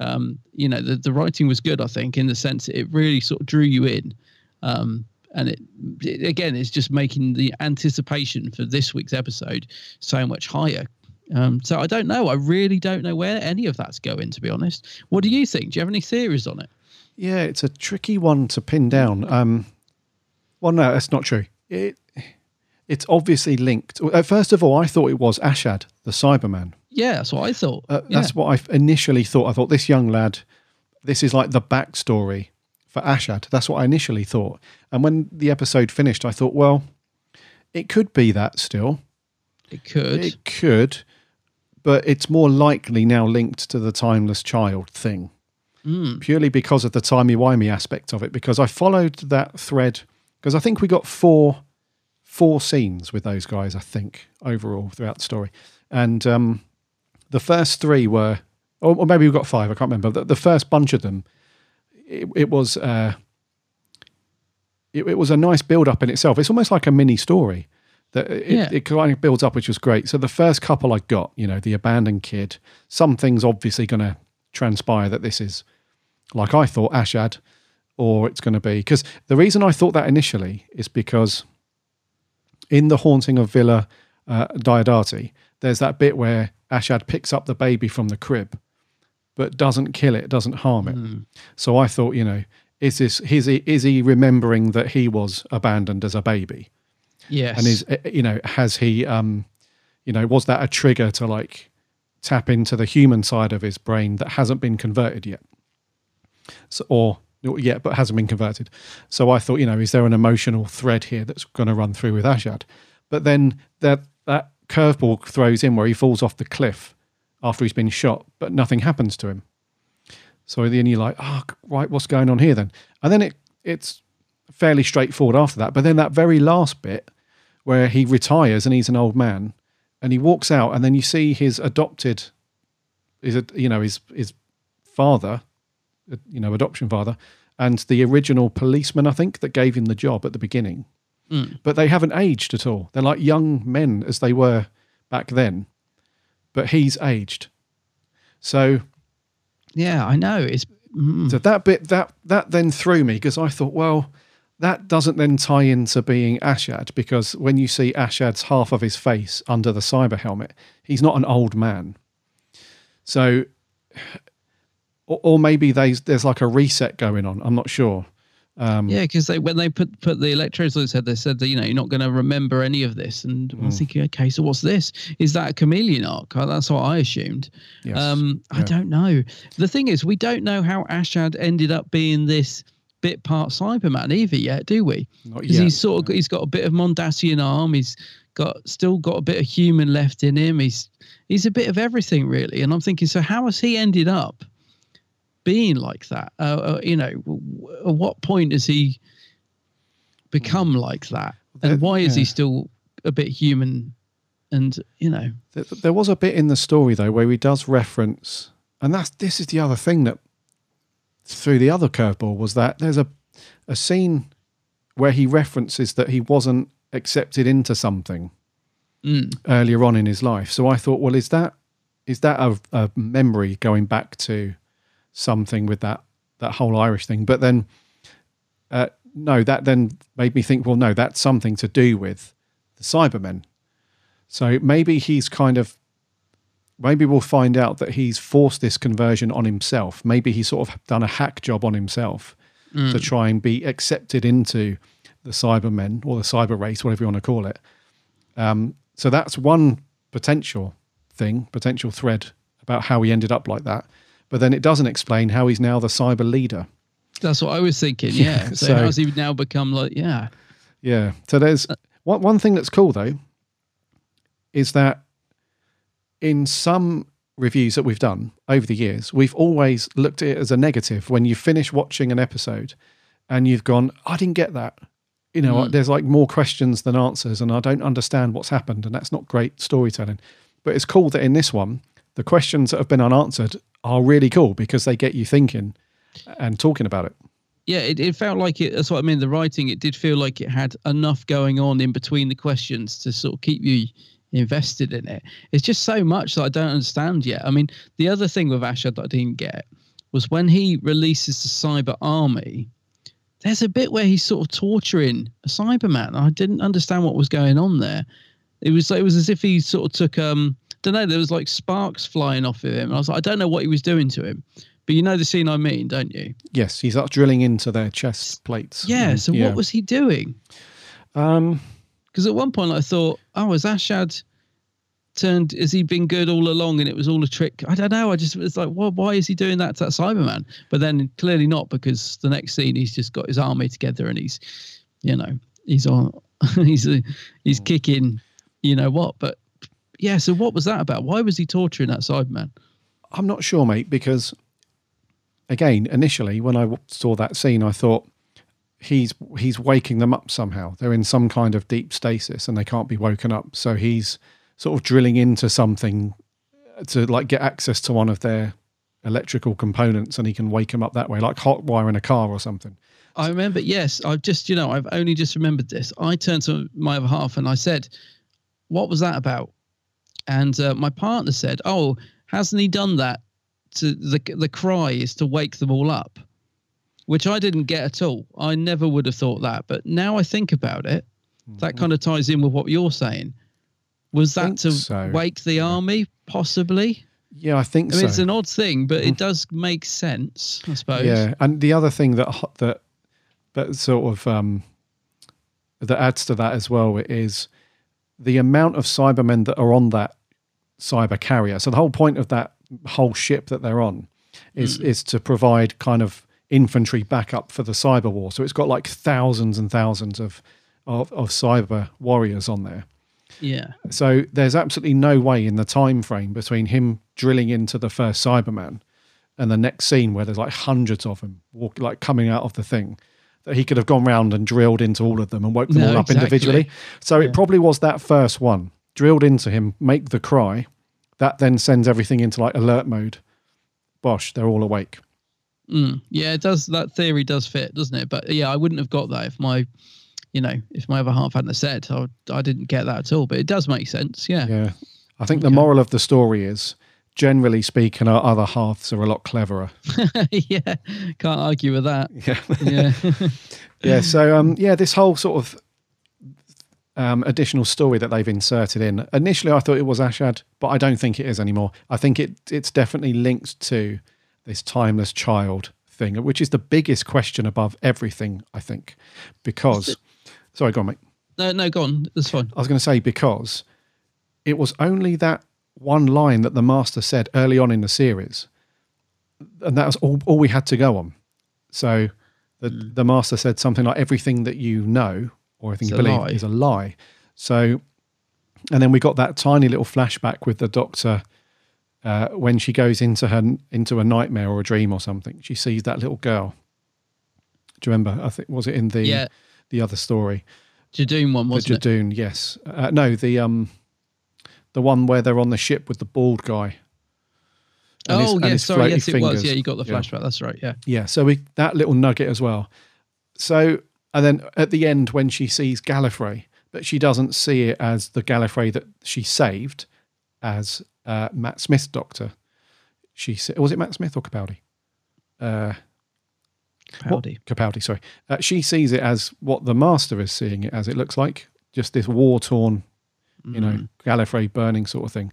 um, you know, the, the writing was good, I think, in the sense it really sort of drew you in. Um, and it, it again it's just making the anticipation for this week's episode so much higher. Um, so I don't know. I really don't know where any of that's going. To be honest, what do you think? Do you have any theories on it? Yeah, it's a tricky one to pin down. Um, well, no, that's not true. It it's obviously linked. Uh, First of all, I thought it was Ashad, the Cyberman. Yeah, that's what I thought. Uh, yeah. That's what I initially thought. I thought this young lad, this is like the backstory for Ashad. That's what I initially thought. And when the episode finished, I thought, well, it could be that still. It could. It could, but it's more likely now linked to the timeless child thing Mm. purely because of the timey-wimey aspect of it. Because I followed that thread because I think we got four four scenes with those guys. I think overall throughout the story, and um, the first three were or, or maybe we've got five. I can't remember. The, the first bunch of them, it, it was uh, it, it was a nice build up in itself. It's almost like a mini story that it, Yeah. it kind of builds up, which was great. So the first couple I got, you know, the abandoned kid. Something's obviously going to transpire that this is like I thought Ashad, or it's going to be because the reason I thought that initially is because in the haunting of Villa uh, Diodati, there's that bit where Ashad picks up the baby from the crib, but doesn't kill it, doesn't harm it. So I thought, you know, is this is he is he remembering that he was abandoned as a baby? Yes. And is uh, you know has he um you know was that a trigger to like tap into the human side of his brain that hasn't been converted yet? So or yet but hasn't been converted. So I thought, you know, is there an emotional thread here that's going to run through with Ashad? But then that that curveball throws in where he falls off the cliff after he's been shot, but nothing happens to him. So then you're like, oh, right, what's going on here then? And then it it's fairly straightforward after that. But then that very last bit where he retires and he's an old man and he walks out and then you see his adopted, his, you know, his, his father, uh, you know, adoption father, and the original policeman, I think, that gave him the job at the beginning. Mm. But they haven't aged at all. They're like young men as they were back then, but he's aged. So Yeah, I know. It's mm. so that bit that that then threw me because I thought, well, that doesn't then tie into being Ashad because when you see Ashad's half of his face under the cyber helmet, he's not an old man. So, or, or maybe there's there's like a reset going on. I'm not sure. Um, Yeah, because they when they put put the electrodes on his head, they said that you know you're not going to remember any of this. And I was thinking, okay, so what's this? Is that a chameleon arch? Uh, That's what I assumed. Yes. Um, I don't know. The thing is, we don't know how Ashad ended up being this bit part Cyberman either yet, do we? Not Because yet, he's sort of got, he's got a bit of Mondasian arm. He's got still got a bit of human left in him. He's he's a bit of everything really. And I'm thinking, so how has he ended up? being like that? Uh, uh, you know, at what point has he become like that? And why is he still a bit human? And you know, There, there was a bit in the story though where he does reference, and that's this is the other thing that through the other curveball was that there's a a scene where he references that he wasn't accepted into something Mm. earlier on in his life. So I thought, well, is that is that a, a memory going back to something with that that whole Irish thing? But then, uh, no, that then made me think, well, no, that's something to do with the Cybermen. So maybe he's kind of maybe we'll find out that he's forced this conversion on himself. Maybe he's sort of done a hack job on himself Mm. to try and be accepted into the Cybermen or the cyber race, whatever you want to call it. Um, so that's one potential thing, potential thread about how he ended up like that. But then it doesn't explain how he's now the cyber leader. that's what I was thinking. Yeah. so, So- how's he now become like? Yeah. Yeah. So there's one one thing that's cool though is that in some reviews that we've done over the years, we've always looked at it as a negative when you finish watching an episode and you've gone, I didn't get that. You know, Mm. there's like more questions than answers, and I don't understand what's happened, and that's not great storytelling. But it's cool that in this one, the questions that have been unanswered are really cool because they get you thinking and talking about it. Yeah, it, it felt like it. That's what I mean. The writing, it did feel like it had enough going on in between the questions to sort of keep you invested in it. It's just so much that I don't understand yet. I mean, the other thing with Ashad that I didn't get was when he releases the cyber army. There's a bit where he's sort of torturing a Cyberman. I didn't understand what was going on there. It was it was as if he sort of took um don't know there was like sparks flying off of him. I was like I don't know what he was doing to him, but you know the scene I mean, don't you? Yes, he's up drilling into their chest plates. Yeah. Mm, So what was he doing? Um, Because at one point I thought, oh, has Ashad turned? Has he been good all along, and it was all a trick? I don't know. I just was like, well, why is he doing that to that Cyberman? But then clearly not, because the next scene he's just got his army together and he's, you know, he's on, he's he's mm. kicking, you know what? But yeah, so what was that about? Why was he torturing that Cyberman? I'm not sure, mate, because again, initially when I saw that scene, I thought he's he's waking them up somehow. They're in some kind of deep stasis and they can't be woken up. So he's sort of drilling into something to like get access to one of their electrical components and he can wake them up that way, like hot wiring a car or something. I remember, yes. I've just, you know, I've only just remembered this. I turned to my other half and I said, What was that about? And uh, my partner said, Oh, hasn't he done that? To the the cry is to wake them all up, which I didn't get at all. I never would have thought that, but now I think about it, hmm. that kind of ties in with what you're saying. Was that to so. wake the army, possibly? Yeah, I think I mean, so. it's an odd thing, but it hmm. does make sense, I suppose. Yeah, and the other thing that that that sort of um, that adds to that as well is the amount of Cybermen that are on that cyber carrier. So the whole point of that whole ship that they're on is hmm. is to provide kind of infantry backup for the cyber war. So it's got like thousands and thousands of of, of cyber warriors on there. Yeah. So there's absolutely no way in the time frame between him drilling into the first Cyberman and the next scene where there's like hundreds of them walk, like coming out of the thing that he could have gone round and drilled into all of them and woke them No, all up exactly. individually. So it probably was that first one drilled into him, make the cry, that then sends everything into like alert mode. Bosh, they're all awake. Mm, yeah, it does. That theory does fit, doesn't it? But yeah, I wouldn't have got that if my, you know, if my other half hadn't said. I, I didn't get that at all. But it does make sense. Yeah. Yeah. I think the moral of the story is generally speaking, our other halves are a lot cleverer. Yeah. Can't argue with that. Yeah. Yeah. yeah so um yeah this whole sort of um additional story that they've inserted in initially i thought it was ashad but i don't think it is anymore i think it it's definitely linked to this timeless child thing which is the biggest question above everything i think because sorry go on mate no, no, go on. That's fine. i was going to say because it was only that one line that the master said early on in the series and that was all, all we had to go on so the, Hmm. the master said something like everything that you know or everything It's you believe lie. is a lie so and then we got that tiny little flashback with the doctor uh, when she goes into her into a nightmare or a dream or something she sees that little girl do you remember i think was it in the Yeah. the other story Judoon one, wasn't the it? Judoon, yes uh, no the um the one where they're on the ship with the bald guy his- Oh, his Sorry. Yes, it was. Yeah, you got the Yeah. flashback. That's right. Yeah. Yeah, so we that little nugget as well. So and then at the end when she sees Gallifrey, but she doesn't see it as the Gallifrey that she saved, as uh, Matt Smith's doctor. She sa- was it Matt Smith or Capaldi? Uh, what- Capaldi. Capaldi, sorry. Uh, she sees it as what the Master is seeing it as. It looks like just this war torn, you know, Gallifrey burning sort of thing.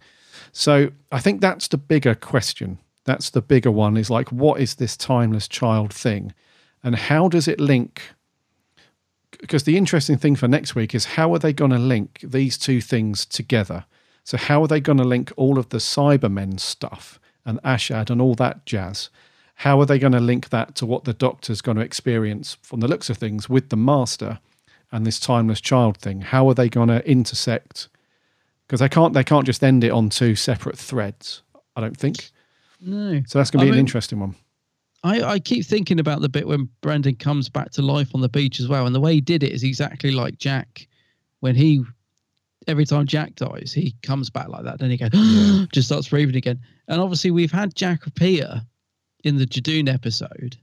So I think that's the bigger question. That's the bigger one is like, what is this timeless child thing? And how does it link? Because the interesting thing for next week is how are they going to link these two things together? So, how are they going to link all of the Cybermen stuff and Ashad and all that jazz? How are they going to link that to what the Doctor's going to experience from the looks of things with the Master and this timeless child thing? How are they going to intersect? Because they can't they can't just end it on two separate threads. I don't think. No. So that's going to I be an mean, interesting one. I, I keep thinking about the bit when Brendan comes back to life on the beach as well, and the way he did it is exactly like Jack when he every time Jack dies, he comes back like that. Then he goes, just starts breathing again. And obviously, we've had Jack appear in the Judoon episode,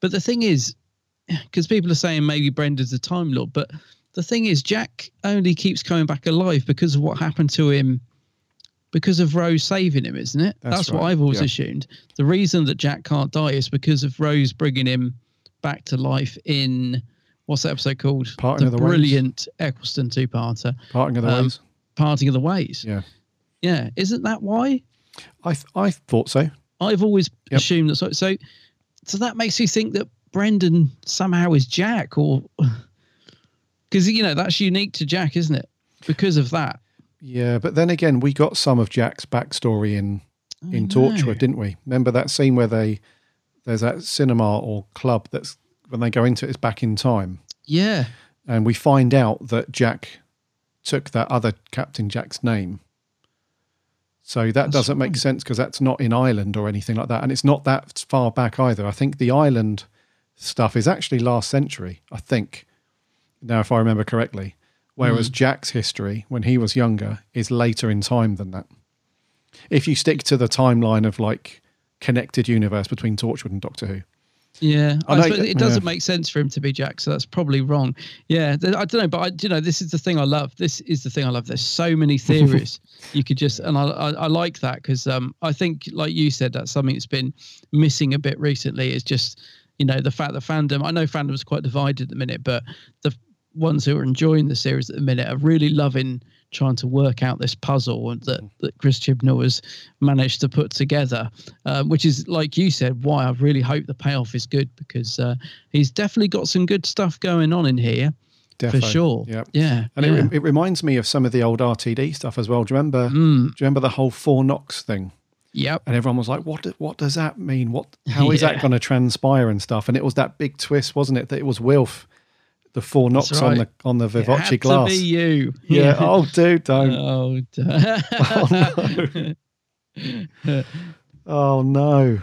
but the thing is, because people are saying maybe Brendan's a Time Lord, but the thing is, Jack only keeps coming back alive because of what happened to him. Because of Rose saving him, isn't it? That's That's, what I've always yeah. assumed. The reason that Jack can't die is because of Rose bringing him back to life in what's that episode called? Parting the of the Ways. brilliant Eccleston two-parter. Parting of the Um, ways. Parting of the Ways. Yeah, Yeah, isn't that why? I th- I thought so. I've always assumed that. So, so, so that makes you think that Brendan somehow is Jack, or because you know that's unique to Jack, isn't it? Because of that. Yeah, but then again, we got some of Jack's backstory in in. Torchwood, didn't we? Remember that scene where they there's that cinema or club that's when they go into it, it's back in time, Yeah. and we find out that Jack took that other Captain Jack's name. So that That's doesn't make right. sense because that's not in Ireland or anything like that, and it's not that far back either. I think the island stuff is actually last century. I think now, if I remember correctly, whereas Mm. Jack's history when he was younger is later in time than that. If you stick to the timeline of like connected universe between Torchwood and Doctor Who. Yeah, I I know- suppose it doesn't yeah. make sense for him to be Jack, so that's probably wrong. Yeah, I don't know, but I, you know, this is the thing I love. This is the thing I love. There's so many theories you could just, and I, I, I like that because um, I think, like you said, that's something that's been missing a bit recently. Is just, you know, the fact that fandom. I know fandom's quite divided at the minute, but the ones who are enjoying the series at the minute are really loving trying to work out this puzzle that, that Chris Chibnall has managed to put together, um, which is, like you said, why I really hope the payoff is good because uh, he's definitely got some good stuff going on in here. For sure. Yep. Yeah. And yeah. It, it reminds me of some of the old RTD stuff as well. Do you remember? Do you remember the whole four knocks thing? Yep. And everyone was like, "What? What does that mean? What? How is that going to transpire and stuff?" And it was that big twist, wasn't it? That it was Wilf, the four knocks That's on the on the Vinvocci glass. To be you. Yeah. Oh, dude, don't. Oh, oh, no. Oh no.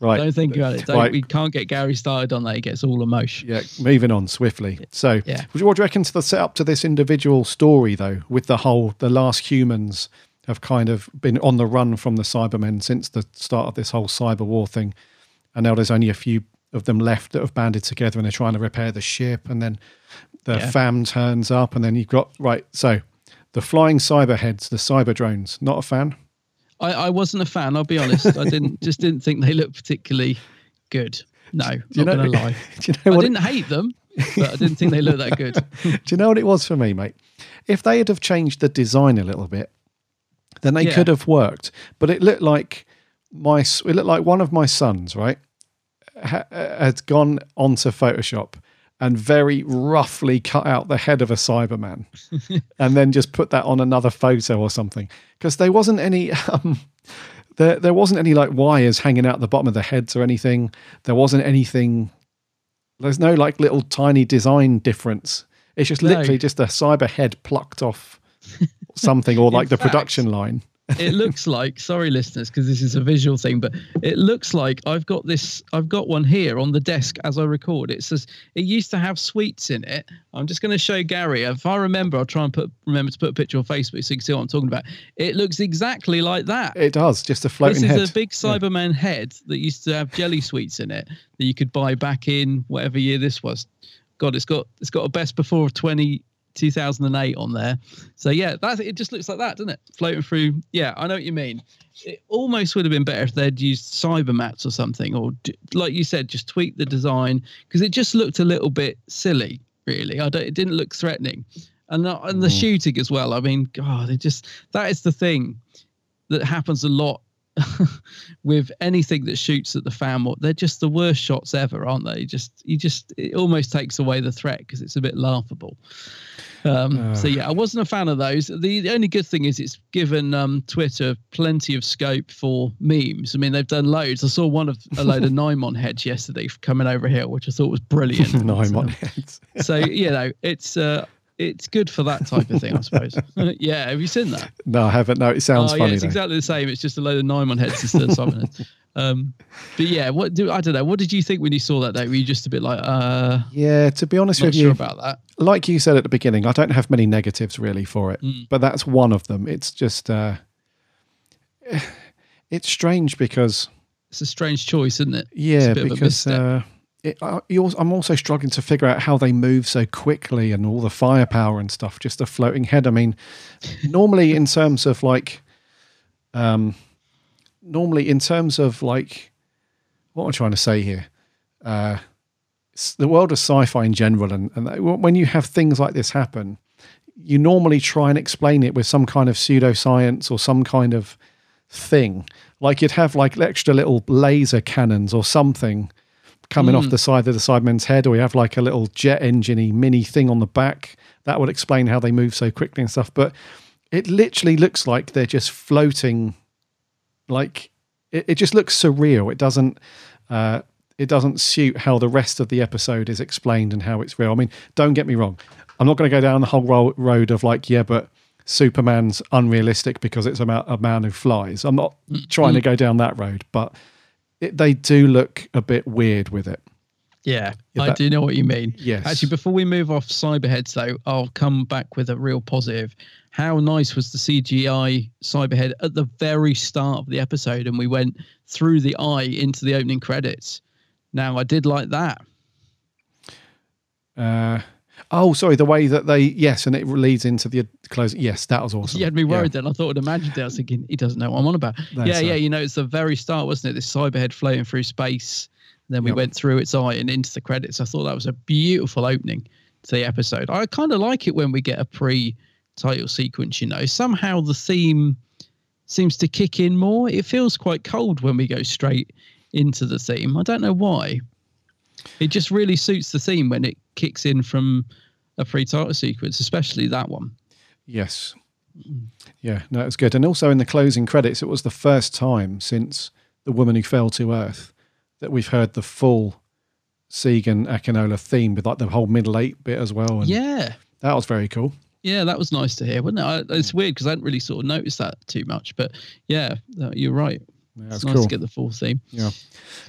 Right. Don't think about it. Don't, Right. We can't get Gary started on that. He gets all emotion. Yeah, moving on swiftly. So, Yeah. what do you reckon to the setup to this individual story, though, with the whole, the last humans have kind of been on the run from the Cybermen since the start of this whole cyber war thing. And now there's only a few of them left that have banded together and they're trying to repair the ship. And then the Yeah. fam turns up. And then you've got, right, so the flying cyber heads, the cyber drones, not a fan? I, I wasn't a fan. I'll be honest. I didn't just didn't think they looked particularly good. No, you not know- gonna lie. do you know I didn't hate them, but I didn't think they looked that good. Do you know what it was for me, mate? If they had have changed the design a little bit, then they Yeah. could have worked. But it looked like my it looked like one of my sons, right, ha- had gone onto Photoshop and very roughly cut out the head of a Cyberman, and then just put that on another photo or something. Because there wasn't any. Um, there, there wasn't any like wires hanging out the bottom of the heads or anything. There wasn't anything there's no like little tiny design difference. It's just No. literally just a cyber head plucked off something or like the production line. It looks like sorry listeners because this is a visual thing but it looks like i've got this i've got one here on the desk as i record. It says it used to have sweets in it. I'm just going to show gary. If i remember i'll try and put remember to put a picture on facebook so you can see what i'm talking about. It looks exactly like that. It does, just a floating this head. is a big Cyberman head that used to have jelly sweets in it that you could buy back in whatever year this was. God, it's got it's got a best before of 20, 2008 on there. So yeah, that it just looks like that, doesn't it? Floating through. Yeah, I know what you mean. It almost would have been better if they'd used cyber mats or something, or like you said, just tweak the design because it just looked a little bit silly. Really, I don't. It didn't look threatening, and the, and the mm. shooting as well. I mean, God, it just that is the thing that happens a lot with anything that shoots at the fan. They're just the worst shots ever, aren't they? Just you just it almost takes away the threat because it's a bit laughable. Um, so yeah, I wasn't a fan of those. The, the only good thing is it's given um, Twitter plenty of scope for memes. I mean, they've done loads. I saw one of a load of Nymon heads yesterday coming over here, which I thought was brilliant. Nymon heads. so you know, it's uh, it's good for that type of thing, I suppose. yeah, have you seen that? No, I haven't. No, it sounds oh, funny. yeah, it's though. exactly the same. It's just a load of Nymon heads instead of Simon heads. Um, but yeah, what do I don't know. What did you think when you saw that? Day? Were you just a bit like, uh, Yeah, to be honest not with sure you, about that? like you said at the beginning, I don't have many negatives really for it, Mm. but that's one of them. It's just, uh, it's strange because It's a strange choice, isn't it? Yeah, bit of a because uh, it, I, I'm also struggling to figure out how they move so quickly and all the firepower and stuff. Just a floating head. I mean, normally in terms of like, um, normally in terms of like, what am I trying to say here? Uh, the world of sci-fi in general, and, and when you have things like this happen, you normally try and explain it with some kind of pseudoscience or some kind of thing. Like you'd have like extra little laser cannons or something coming off Mm. the side of the Cyberman's head, or you have like a little jet engine mini thing on the back. That would explain how they move so quickly and stuff. But it literally looks like they're just floating. Like it, it just looks surreal. It doesn't. Uh, it doesn't suit how the rest of the episode is explained and how it's real. I mean, don't get me wrong. I'm not going to go down the whole ro- road of like, yeah, but Superman's unrealistic because it's about a man who flies. I'm not trying to go down that road, but it, they do look a bit weird with it. Yeah, Yeah, I that- do know what you mean. Yes. Actually, before we move off cyberheads, though, I'll come back with a real positive. how nice was the CGI Cyberhead at the very start of the episode, and we went through the eye into the opening credits. Now I did like that. Uh, oh, sorry, the way that they yes, and it leads into the close. Yes, that was awesome. You had me worried Yeah. then. I thought I'd imagined it. I was thinking, he doesn't know what I'm on about. That's yeah, yeah, right. you know, it's the very start, wasn't it? This Cyberhead floating through space. Then we Yep. went through its eye and into the credits. I thought that was a beautiful opening to the episode. I kind of like it when we get a pre title sequence, you know. Somehow the theme seems to kick in more. It feels quite cold when we go straight into the theme. I don't know why. It just really suits the theme when it kicks in from a pre title sequence, especially that one. Yes. Yeah, no, it's good. And also in the closing credits, it was the first time since The Woman Who Fell to Earth that we've heard the full Segun Akinola theme with like the whole middle eight bit as well. And Yeah. That was very cool. Yeah, that was nice to hear, wasn't it? I, it's weird because I hadn't really sort of noticed that too much, but yeah, you're right. That's it's nice cool. to get the full theme. Yeah.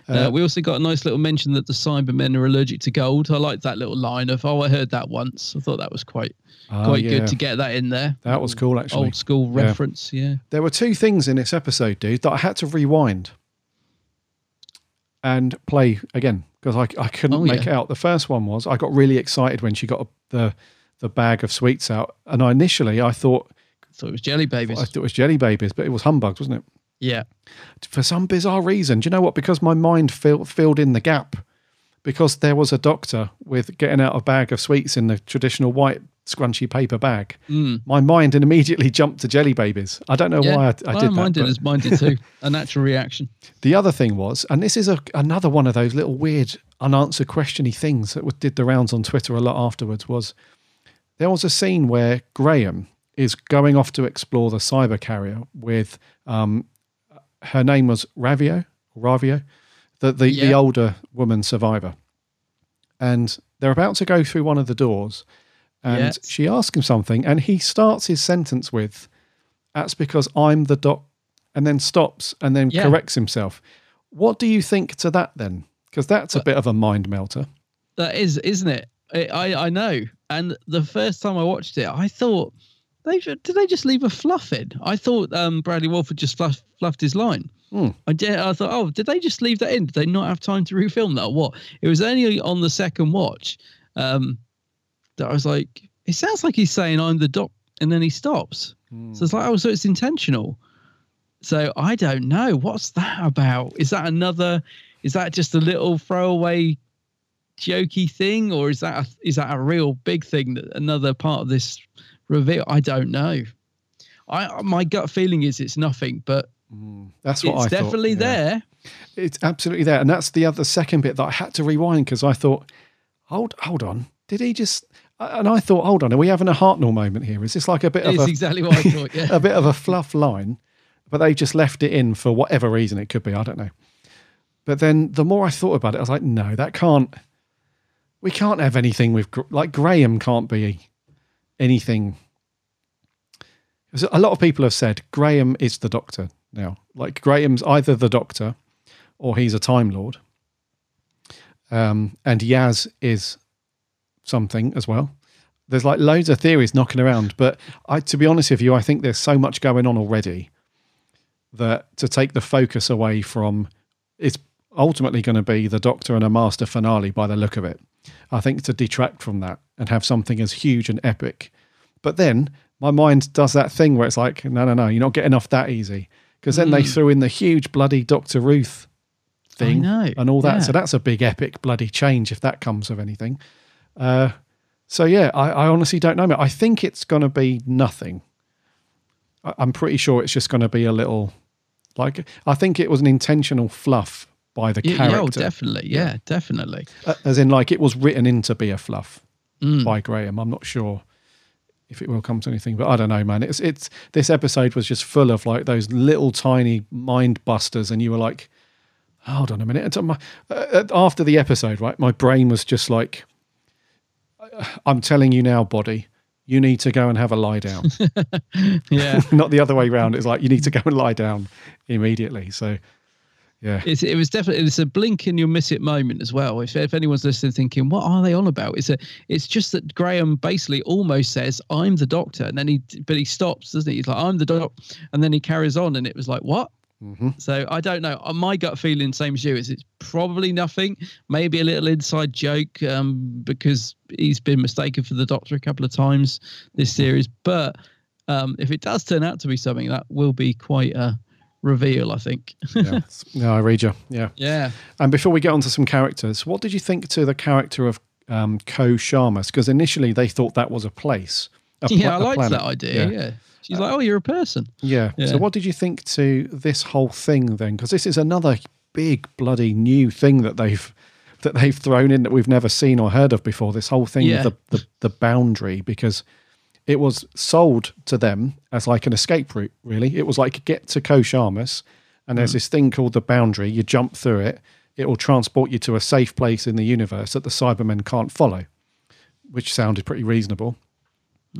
Uh, Uh, we also got a nice little mention that the Cybermen are allergic to gold. I like that little line of, "Oh, I heard that once." I thought that was quite, Ah, quite yeah. good to get that in there. That was cool, actually. Old school reference, yeah. There were two things in this episode, dude, that I had to rewind and play again because I, I couldn't Oh, make yeah. it out. The first one was I got really excited when she got the the bag of sweets out, and I initially I thought thought it was jelly babies. I thought it was jelly babies, but it was humbugs, wasn't it? Yeah. For some bizarre reason, do you know what? Because my mind fill, filled in the gap. Because there was a doctor with getting out a bag of sweets in the traditional white scrunchy paper bag. Mm. My mind immediately jumped to jelly babies. I don't know yeah. why I, I Oh, did mine that. did, but- as mine did too. a natural reaction. the other thing was, and this is a, another one of those little weird unanswered questiony things that did the rounds on Twitter a lot afterwards, was there was a scene where Graham is going off to explore the cyber carrier with, um, her name was Ravio, Ravio, the, the, the older woman survivor. And they're about to go through one of the doors and Yes. she asks him something and he starts his sentence with, that's because I'm the doc, and then stops and then Yeah. corrects himself. What do you think to that then? Because that's a bit of a mind melter. That is, isn't it? I, I I know. And the first time I watched it, I thought they did they just leave a fluff in? I thought um, Bradley Wolford just fluff, fluffed his line. Hmm. I did. I thought, oh, did they just leave that in? Did they not have time to refilm that? Or what? It was only on the second watch um, that I was like, it sounds like he's saying I'm the doc, and then he stops. So it's like, oh, so it's intentional. So I don't know. What's that about? Is that another? Is that just a little throwaway jokey thing, or is that a, is that a real big thing? That another part of this reveal? I don't know. I my gut feeling is it's nothing, but mm. That's what it's I thought, definitely yeah. there. It's absolutely there. And that's the other second bit that I had to rewind because I thought, hold hold on. Did he just and I thought, hold on, are we having a Hartnell moment here? Is this like a bit of a, exactly what I thought, yeah. a bit of a fluff line, but they just left it in for whatever reason it could be. I don't know. But then the more I thought about it, I was like, no, that can't. We can't have anything with like Graham can't be anything. A lot of people have said Graham is the Doctor now. Like Graham's either the Doctor or he's a Time Lord. Um, and Yaz is something as well. There's like loads of theories knocking around, but I, to be honest with you, I think there's so much going on already that to take the focus away from it's ultimately going to be the Doctor and a Master finale by the look of it. I think to detract from that and have something as huge and epic. But then my mind does that thing where it's like, no, no, no, you're not getting off that easy. Because then they Mm. threw in the huge bloody Doctor Ruth thing and all that. yeah. So that's a big epic bloody change if that comes of anything. Uh, so yeah, I, I honestly don't know. I think it's going to be nothing. I, I'm pretty sure it's just going to be a little, like I think it was an intentional fluff by the Yeah, yeah, character. oh, definitely. Yeah, definitely. Uh, as in like it was written in to be a fluff Mm. by Graham. I'm not sure if it will come to anything, but I don't know, man. It's it's this episode was just full of like those little tiny mind busters, and you were like, hold on a minute. My, uh, after the episode, right, my brain was just like, I'm telling you now, body. You need to go and have a lie down. Yeah. Not the other way round. It's like you need to go and lie down immediately. So, Yeah. It's, it was definitely it's a blink and you'll miss it moment as well. If, if anyone's listening, thinking what are they on about? It's a it's just that Graham basically almost says I'm the Doctor, and then he but he stops, doesn't he? He's like I'm the Doctor, and then he carries on, and it was like what? Mm-hmm. So I don't know. Uh, My gut feeling, same as you, is it's probably nothing. Maybe a little inside joke um, because he's been mistaken for the Doctor a couple of times this series. But um, if it does turn out to be something, that will be quite a reveal, I think. yeah. No, I read you. Yeah. Yeah. And before we get on to some characters, what did you think to the character of um, Ko Sharmas? Because initially they thought that was a place. a pla- yeah, I liked that idea. Yeah. She's like, oh, you're a person. Yeah. Yeah. So, what did you think to this whole thing then? Because this is another big bloody new thing that they've that they've thrown in that we've never seen or heard of before. This whole thing Yeah. with the, the the boundary because it was sold to them as like an escape route. Really, it was like get to Ko Sharmas, and there's Mm. this thing called the boundary. You jump through it. It will transport you to a safe place in the universe that the Cybermen can't follow, which sounded pretty reasonable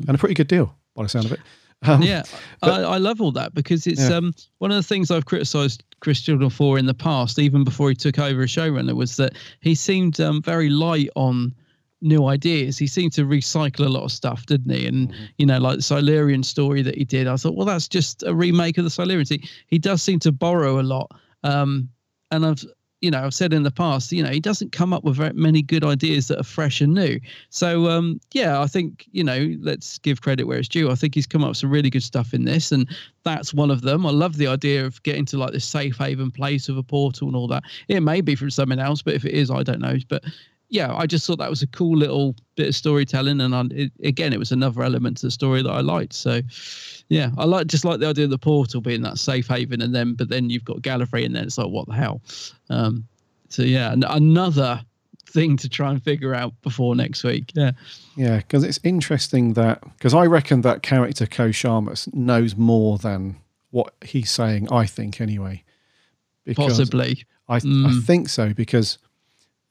and a pretty good deal by the sound of it. Um, yeah, but- I, I love all that because it's Yeah. um one of the things I've criticised Chris Chibnall for in the past, even before he took over as showrunner, was that he seemed um, very light on new ideas. He seemed to recycle a lot of stuff, didn't he? And Mm-hmm. you know, like the Silurian story that he did, I thought, well, that's just a remake of the Silurian. He, he does seem to borrow a lot. Um, and I've you know I've said in the past, you know, he doesn't come up with very many good ideas that are fresh and new. So um, yeah, I think you know, let's give credit where it's due. I think he's come up with some really good stuff in this, and that's one of them. I love the idea of getting to like this safe haven place of a portal and all that. It may be from something else, but if it is, I don't know. But yeah, I just thought that was a cool little bit of storytelling, and I, it, again, it was another element to the story that I liked. So, yeah, I like just like the idea of the portal being that safe haven, and then but then you've got Gallifrey, and then it's like what the hell. Um, so yeah, an- another thing to try and figure out before next week. Yeah, Yeah, because it's interesting that because I reckon that character Ko Sharmas knows more than what he's saying. I think anyway. Because Possibly. I I Mm. think so because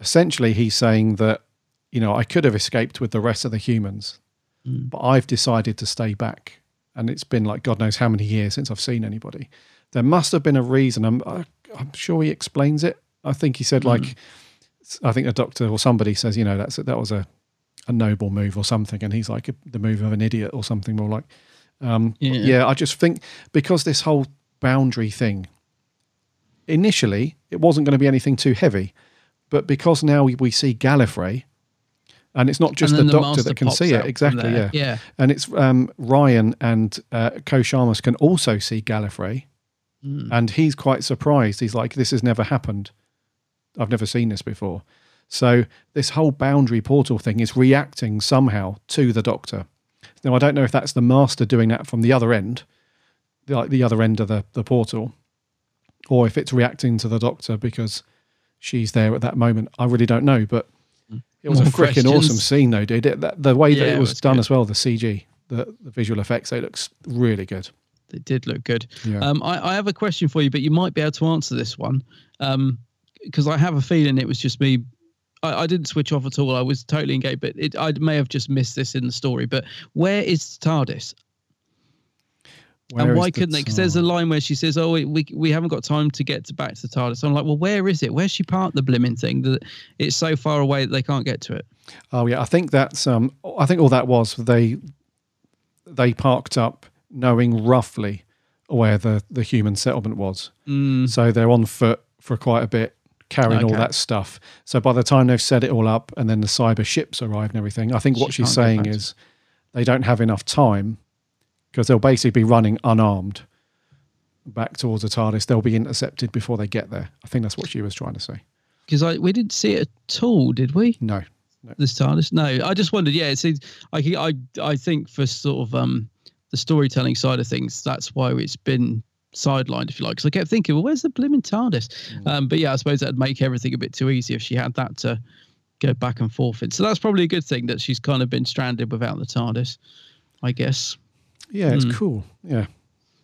essentially he's saying that you know I could have escaped with the rest of the humans, Mm. but I've decided to stay back, and it's been like God knows how many years since I've seen anybody. There must have been a reason. I'm I- I'm sure he explains it. I think he said Mm. like I think a doctor or somebody says, you know, that's that was a a noble move or something, and he's like the move of an idiot or something more like. Um, Yeah. yeah, I just think because this whole boundary thing, initially it wasn't going to be anything too heavy, but because now we, we see Gallifrey, and it's not just the, the doctor that can see it exactly, yeah, Yeah. and it's um, Ryan and uh, Ko can also see Gallifrey, Mm. and he's quite surprised. He's like, "This has never happened. I've never seen this before." So this whole boundary portal thing is reacting somehow to the Doctor. Now I don't know if that's the Master doing that from the other end, like the other end of the, the portal, or if it's reacting to the Doctor because she's there at that moment. I really don't know, but it was a freaking awesome scene, though, dude. It, that, the way that Yeah, it it was, was done good. as well, the CG, the, the visual effects, it looks really good. They did look good. Yeah. Um, I, I have a question for you, but you might be able to answer this one because I have a feeling it was just me. I, I didn't switch off at all. I was totally engaged, but it, I may have just missed this in the story. But where is TARDIS? Where and why couldn't they? Because there's a line where she says, "Oh, we, we we haven't got time to get to back to TARDIS." I'm like, "Well, where is it? Where's she parked the blimmin' thing? That it's so far away that they can't get to it." Oh yeah, I think that's um I think all that was they they parked up knowing roughly where the the human settlement was. Mm. So they're on foot for quite a bit carrying all that stuff. So by the time they've set it all up and then the cyber ships arrive and everything, I think what She she's saying is they don't have enough time because they'll basically be running unarmed back towards the TARDIS. They'll be intercepted before they get there. I think that's what she was trying to say. Because we didn't see it at all, did we? No. This TARDIS? No, I just wondered. Yeah, it seems I I I think for sort of um the storytelling side of things, that's why it's been sidelined, if you like. Because I kept thinking, well, where's the blimmin' TARDIS? Um, but yeah, I suppose that'd make everything a bit too easy if she had that to go back and forth in. So that's probably a good thing that she's kind of been stranded without the TARDIS, I guess. Yeah, it's Hmm. cool. Yeah, So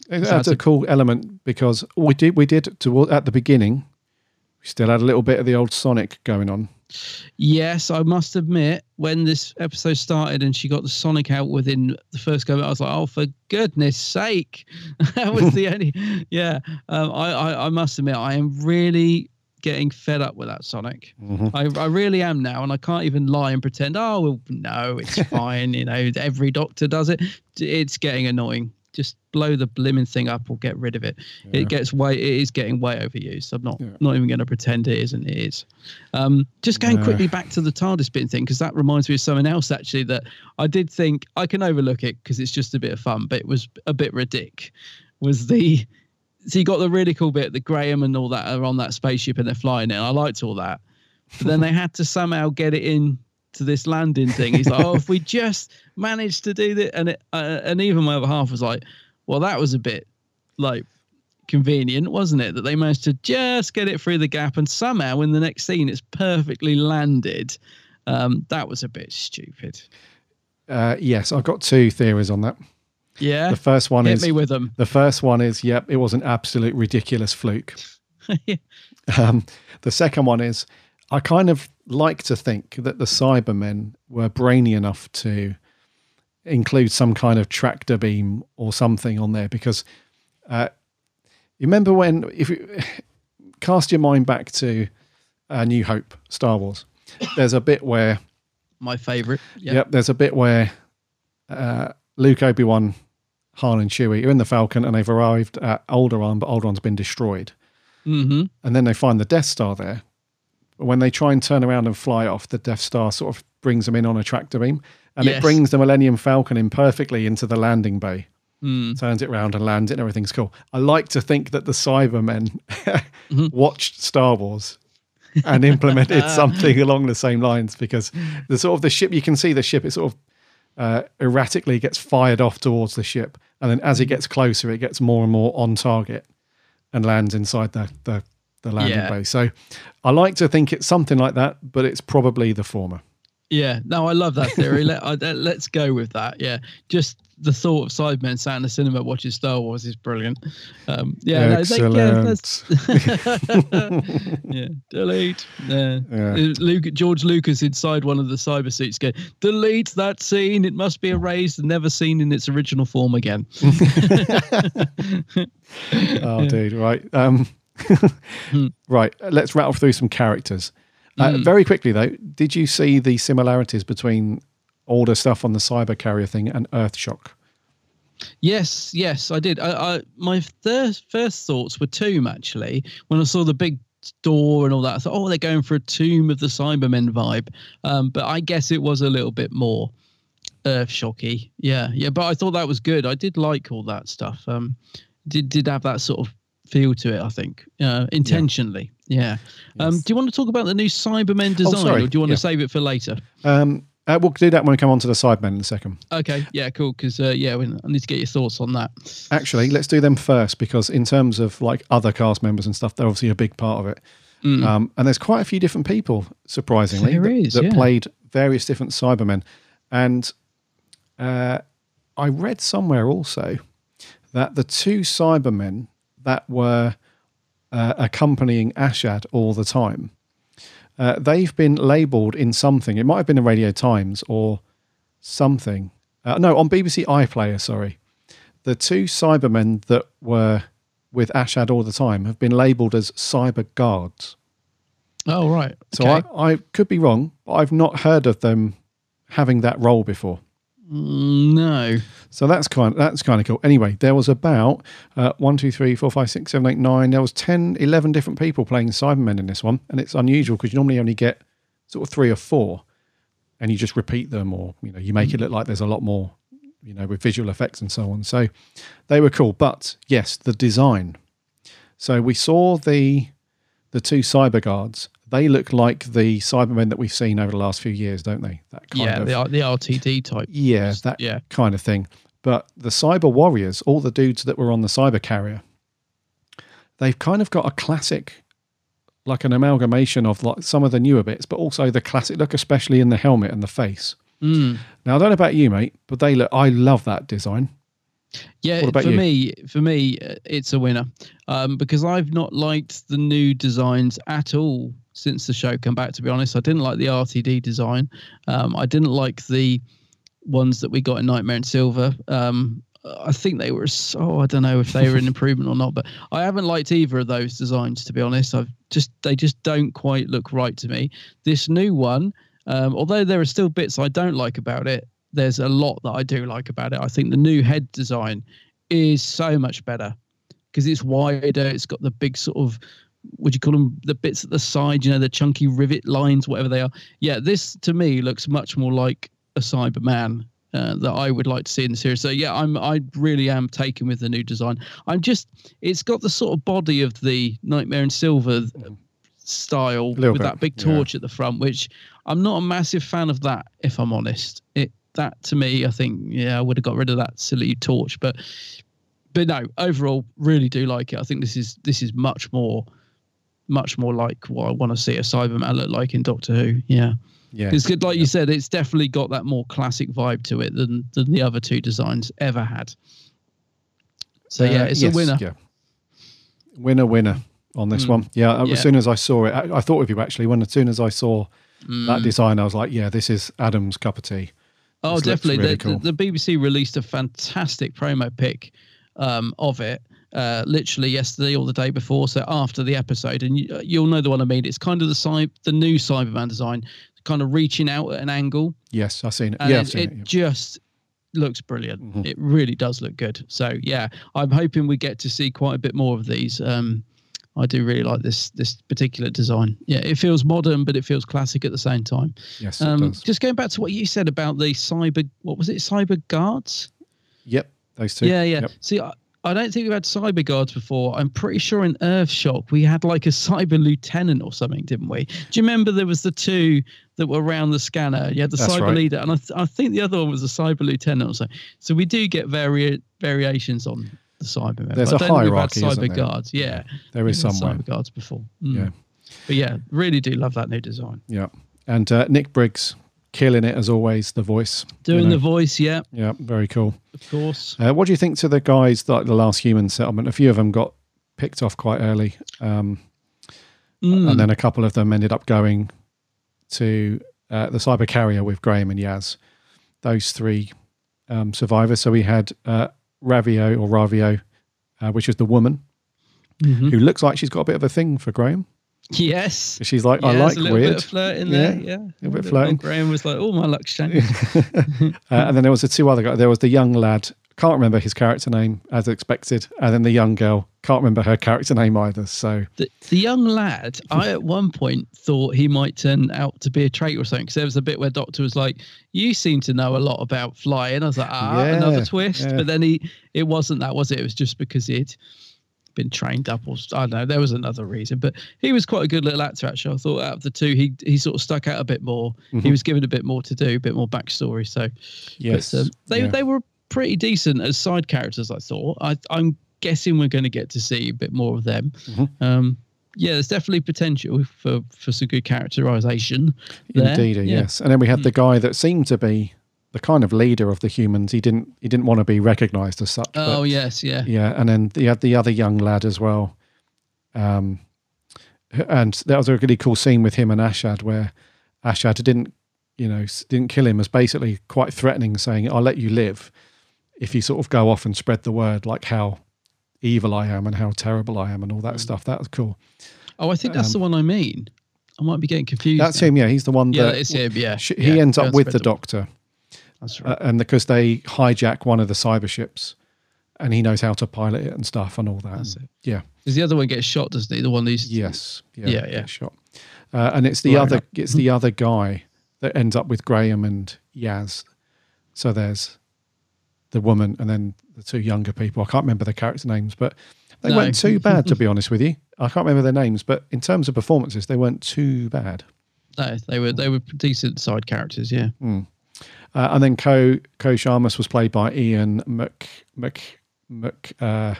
that's that's a, a- cool element because we did we did at the beginning. We still had a little bit of the old Sonic going on Yes, I must admit, when this episode started and she got the Sonic out within the first go, I was like, "Oh, for goodness sake!" that was the only. Yeah, um, I, I I must admit, I am really getting fed up with that Sonic. Mhm. I, I really am now, and I can't even lie and pretend. Oh, well, no, it's fine. you know, every doctor does it. It's getting annoying. Just blow the blimmin' thing up or get rid of it. Yeah. It gets way. It is getting way overused. I'm not not even going to pretend it isn't. It is. Um, just going Yeah. quickly back to the TARDIS bit thing because that reminds me of something else actually that I did think I can overlook it because it's just a bit of fun, but it was a bit ridic. Was the so you got the really cool bit that Graham and all that are on that spaceship and they're flying it. I liked all that, but then they had to somehow get it in to this landing thing. He's like, oh, if we just managed to do that, and it, uh, and even my other half was like, well, that was a bit like convenient, wasn't it? That they managed to just get it through the gap, and somehow in the next scene it's perfectly landed. Um, that was a bit stupid. Uh, yes, I've got two theories on that. Yeah, The first one Hit is me with them. The first one is, yep, it was an absolute ridiculous fluke. Um, the second one is, I kind of like to think that the Cybermen were brainy enough to include some kind of tractor beam or something on there because uh, you remember when if you cast your mind back to uh, New Hope, Star Wars, there's a bit where My favourite. Yep. There's a bit where uh, Luke, Obi Wan, Han, and Chewie are in the Falcon and they've arrived at Alderaan, but Alderaan's been destroyed. Mm-hmm. And then they find the Death Star there. But when they try and turn around and fly off, the Death Star sort of brings them in on a tractor beam and Yes. it brings the Millennium Falcon in perfectly into the landing bay. Mm. Turns it around and lands it, and everything's cool. I like to think that the Cybermen Mm-hmm. watched Star Wars and implemented something along the same lines because the sort of the ship you can see the ship it sort of uh, erratically gets fired off towards the ship and then as it gets closer it gets more and more on target and lands inside the the, the landing Yeah. bay so i like to think it's something like that but it's probably the former Yeah, no, I love that theory. Let, I, let's go with that. Yeah, just the thought of Cybermen sat in the cinema watching Star Wars is brilliant. Um, yeah, no, they- yeah, yeah, delete. Yeah. Yeah. Uh, Luke, George Lucas inside one of the cyber suits going, delete that scene. It must be erased and never seen in its original form again. oh dude right um right let's rattle through some characters uh, Mm. very quickly though did you see the similarities between the stuff on the cyber carrier thing and earthshock Yes, yes, I did. I, I my first first thoughts were tomb actually. When I saw the big door and all that, I thought, oh, they're going for a tomb of the Cybermen vibe. Um, but I guess it was a little bit more earth shocky. Yeah, yeah. But I thought that was good. I did like all that stuff. Um, did did have that sort of feel to it. I think uh, intentionally. Yeah. Um, do you want to talk about the new Cybermen design, sorry, or do you want yeah. to save it for later? um uh, we'll do that when we come on to the Cybermen in a second Okay. Yeah. Cool. Because uh, yeah, we, I need to get your thoughts on that. actually let's do them first because in terms of like other cast members and stuff they're obviously a big part of it Mm. um, and there's quite a few different people surprisingly that, is, that yeah. played various different cybermen and uh, i read somewhere also that the two cybermen that were uh, accompanying ashad all the time uh, they've been labeled in something it might have been the radio times or something uh, no on bbc iplayer sorry the two cybermen that were with ashad all the time have been labeled as cyber guards Oh right. so Okay. I, I could be wrong, but I've not heard of them having that role before. Mm, no. So that's kind that's kind of cool. Anyway, there was about uh, one, two, three, four, five, six, seven, eight, nine. There was 10, 11 different people playing Cybermen in this one, and it's unusual because you normally only get sort of three or four, and you just repeat them, or you know, you make it look like there's a lot more, you know, with visual effects and so on. So they were cool, but yes, the design. So we saw the the two cyber guards. They look like the Cybermen that we've seen over the last few years, don't they? That kind yeah, of the, the RTD type. yeah, that yeah. kind of thing. But the cyber warriors, all the dudes that were on the cyber carrier, they've kind of got a classic, like an amalgamation of like some of the newer bits, but also the classic look, especially in the helmet and the face. Mm. Now I don't know about you, mate, but they look. I love that design. Yeah, for you? me, for me, uh, it's a winner um, because I've not liked the new designs at all since the show come back. To be honest, I didn't like the RTD design. Um, I didn't like the ones that we got in Nightmare in Silver. Um, I think they were so I don't know if they were an improvement or not, but I haven't liked either of those designs to be honest. I've just they just don't quite look right to me. This new one, um, although there are still bits I don't like about it, there's a lot that I do like about it. I think the new head design is so much better because it's wider. It's got the big sort of would you call them the bits at the side? You know, the chunky rivet lines, whatever they are. Yeah, this to me looks much more like a Cyberman uh, that I would like to see in the series. So yeah, I'm I really am taken with the new design. I'm just it's got the sort of body of the Nightmare in Silver style with bit, that big yeah. torch at the front, which I'm not a massive fan of that. If I'm honest, it that to me, I think yeah, I would have got rid of that silly torch, but but no, overall, really do like it. I think this is this is much more much more like what I want to see a Cyberman look like in Doctor Who. Yeah. Yeah. It's good, like you said, it's definitely got that more classic vibe to it than than the other two designs ever had. So yeah, Uh, it's yes, a winner. Yeah. Winner, winner on this Mm. one. Yeah, Yeah. As soon as I saw it, I, I thought of you actually. When as soon as I saw that Mm. design, I was like, yeah, this is Adam's cup of tea. Oh, This definitely. really the, cool. the, the BBC released a fantastic promo pic um, of it. Uh, literally yesterday or the day before, so after the episode, and you, you'll know the one I mean. It's kind of the cy- the new Cyberman design, kind of reaching out at an angle, Yes, I've seen it. and yeah, it, it it. yeah. Mm-hmm. just looks brilliant. It really does look good. So yeah, I'm hoping we get to see quite a bit more of these. Um, I do really like this this particular design. Yeah, it feels modern, but it feels classic at the same time. Yes, it Um, does. just going back to what you said about the cyber, what was it, cyber guards? Yep, those two. Yeah, yeah. Yep. See, I, I don't think we've had cyber guards before. I'm pretty sure in Earthshock we had like a cyber lieutenant or something, didn't we? Do you remember there was the two that were around the scanner? You had the That's cyber right. leader, and I, th- I think the other one was a cyber lieutenant or something. So we do get vari- variations on the Cybermen. There's a don't think we've had hierarchy, cyber there? guards. Yeah, There is somewhere. cyber guards before. Mm. Yeah. but yeah, really do love that new design. Yeah. And uh, Nick Briggs killing it as always, the voice. you Doing know. the voice, yeah, Yeah, very cool. of course. Uh, what do you think to the guys like the last human settlement? A few of them got picked off quite early, um, Mm. and then a couple of them ended up going to uh, the cyber carrier with Graham and Yaz. Those three um, survivors. So we had uh, Ravio or Ravio, uh, which is the woman Mhm. who looks like she's got a bit of a thing for Graham. Yes. She's like, I Yeah, there's like a little weird. bit of flirt in there. Yeah, a little bit flirting. Graham was like, "Oh, my luck's changed." uh, and then there was the two other guys. There was the young lad. Can't remember his character name as expected, and then the young girl. Can't remember her character name either. So the, the young lad, I at one point thought he might turn out to be a traitor or something because there was a bit where Doctor was like, "You seem to know a lot about flying." I was like, "Ah, Yeah, another twist." yeah. But then he, it wasn't that, was it? It was just because he'd been trained up, or I don't know. There was another reason, but he was quite a good little actor. Actually, I thought out of the two, he he sort of stuck out a bit more. He Mhm. was given a bit more to do, a bit more backstory. So Yes, but, um, they yeah. they were pretty decent as side characters. I thought. I I'm guessing we're going to get to see a bit more of them. Mhm. Um, yeah, there's definitely potential for for some good characterization. There. indeed, Yeah. yes. And then we had the guy that seemed to be the kind of leader of the humans. He didn't he didn't want to be recognised as such. Oh but- yes, yeah. yeah. And then you had the other young lad as well. Um, and that was a really cool scene with him and Ashad where Ashad didn't, you know, didn't kill him as basically quite threatening, saying, "I'll let you live if you sort of go off and spread the word, like how evil I am and how terrible I am and all Mm. that stuff." That was cool. Oh, I think that's the one I mean. I might be getting confused. That's now. him. Yeah, he's the one Yeah, that it's him, yeah. sh- Yeah, he ends up with the the- doctor. That's right. Uh, and because they hijack one of the cyber ships, and he knows how to pilot it and stuff and all that. That's it. Yeah. Because the other one gets shot, doesn't he? The one who's Yes. Yeah. yeah, yeah. Shot. Uh, and it's the Blown other. up. It's the other guy that ends up with Graham and Yaz. So there's the woman and then the two younger people. I can't remember the character names, but they No. weren't too bad to be honest with you. I can't remember their names, but in terms of performances, they weren't too bad. No, they were they were decent side characters. Yeah. Mm. Uh, and then Ko Ko Sharmas was played by Ian Mc Mc Mc. Uh,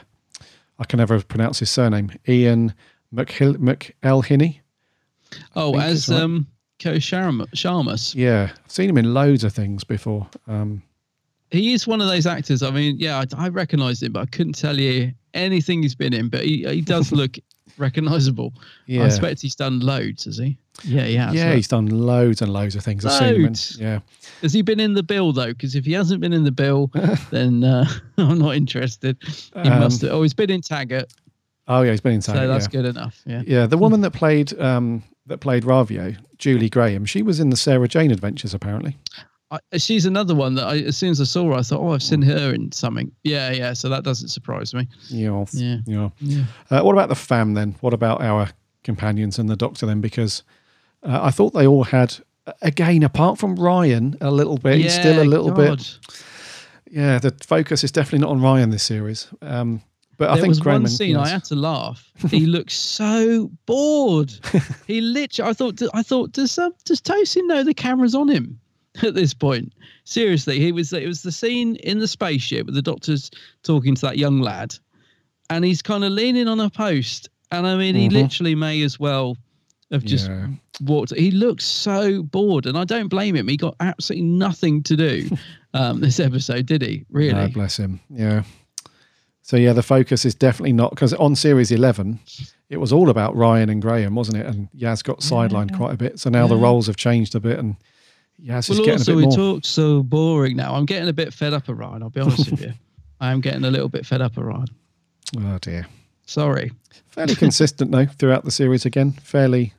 I can never pronounce his surname. Ian McHil McElhinney. Oh, as right. um, Ko Sharma- Sharmas. Yeah, I've seen him in loads of things before. Um, He is one of those actors. I mean, yeah, I, I recognised him, but I couldn't tell you anything he's been in. But he, he does look recognizable. Yeah. I expect he's done loads, has he? Yeah, yeah. yeah, he's done loads and loads of things. I've seen him. Loads. Yeah. Has he been in the bill though? Because if he hasn't been in the bill, then uh, I'm not interested. He Um, must have. Oh, he's been in Taggart, Oh yeah, he's been in Taggart. so that's yeah. good enough. Yeah. Yeah, the woman that played um, that played Ravio, Julie Graham, she was in the Sarah Jane Adventures apparently. I, she's another one that I, as soon as I saw her, I thought, oh, I've seen her in something. Yeah, yeah. So that doesn't surprise me. Yeah. Yeah. Yeah. Yeah. Uh, what about the fam then? What about our companions and the Doctor then? Because uh, I thought they all had, again, apart from Ryan, a little bit. he's still a little God. bit. Yeah, the focus is definitely not on Ryan this series. Um, but I there think was Graham one scene I had to laugh. He looked so bored. he literally, I thought, I thought, does um, does Tosin know the camera's on him at this point? Seriously, he was. It was the scene in the spaceship with the doctor's talking to that young lad, and he's kind of leaning on a post. And I mean, he Mhm. literally may as well have just Yeah. walked. He looked so bored, and I don't blame him. He got absolutely nothing to do um, this episode, did he? Really? No, bless him. Yeah. So yeah, the focus is definitely not because on series eleven, it was all about Ryan and Graham, wasn't it? And Yaz got sidelined quite a bit. So now the roles have changed a bit, and Yaz is well, getting also a bit more. talks so boring now. I'm getting a bit fed up of Ryan. I'll be honest with you. I am getting a little bit fed up of Ryan. Oh dear. Sorry. Fairly consistent though throughout the series again. Fairly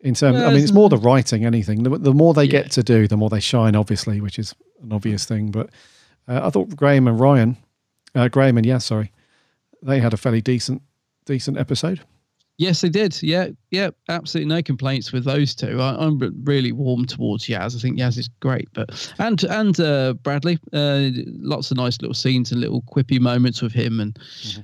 in terms. I mean, it's more the writing. Anything. The, the more they get to do, the more they shine. Obviously, which is an obvious thing. But uh, I thought Graham and Ryan, uh, Graham and yeah, sorry, they had a fairly decent, decent episode. Yes, they did. Yeah, yeah, absolutely no complaints with those two. I, I'm really warm towards Yaz. I think Yaz is great, but and and uh, Bradley, uh, lots of nice little scenes and little quippy moments with him. And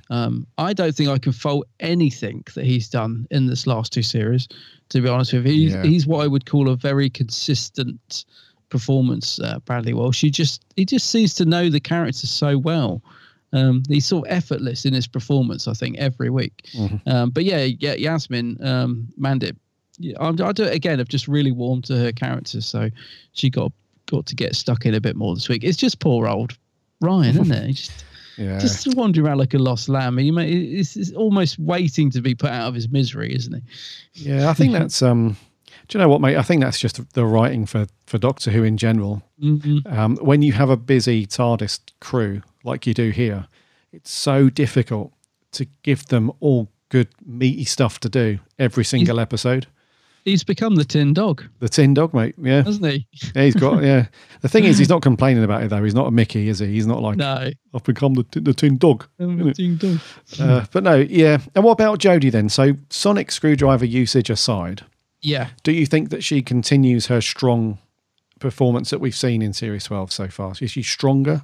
um, I don't think I can fault anything that he's done in this last two series. To be honest with you, he's, Yeah. he's what I would call a very consistent performance. Uh, Bradley Walsh. He just he just seems to know the characters so well. Um, he's sort of effortless in his performance, I think, every week. Um, but yeah, yeah, Yasmin um, Mandip. Yeah, I, I do it again. I've just really warmed to her character, so she got got to get stuck in a bit more this week. It's just poor old Ryan, isn't it? He just Yeah. just wandering around like a lost lamb. He may, he's, he's almost waiting to be put out of his misery, isn't he? Yeah, I think that's. um Do you know what, mate? I think that's just the writing for for Doctor Who in general. Mhm. Um, when you have a busy TARDIS crew like you do here, it's so difficult to give them all good meaty stuff to do every single episode. He's become the tin dog, The Tin Dog, mate. Yeah, hasn't he? yeah, he's got. Yeah, the thing is, he's not complaining about it though. He's not a Mickey, is he? He's not like No. I've become the t- the Tin Dog. The tin dog. Uh, but no, yeah. And what about Jodie then? So sonic screwdriver usage aside, Yeah. do you think that she continues her strong performance that we've seen in Series 12 so far? Is she stronger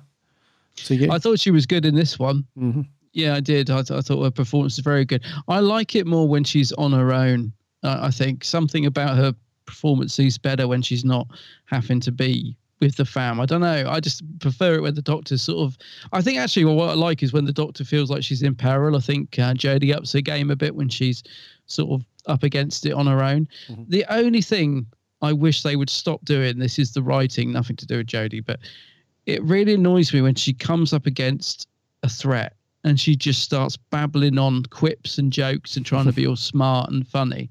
to you? I thought she was good in this one. hmm Yeah, I did. I, th- I thought her performance was very good. I like it more when she's on her own. Uh, I think something about her performance is better when she's not having to be with the fam. I don't know. I just prefer it when the doctor's sort of. I think actually what I like is when the doctor feels like she's in peril. I think uh, Jodie ups her game a bit when she's sort of up against it on her own. Mm-hmm. The only thing I wish they would stop doing this is the writing, nothing to do with Jodie, but it really annoys me when she comes up against a threat and she just starts babbling on quips and jokes and trying to be all smart and funny.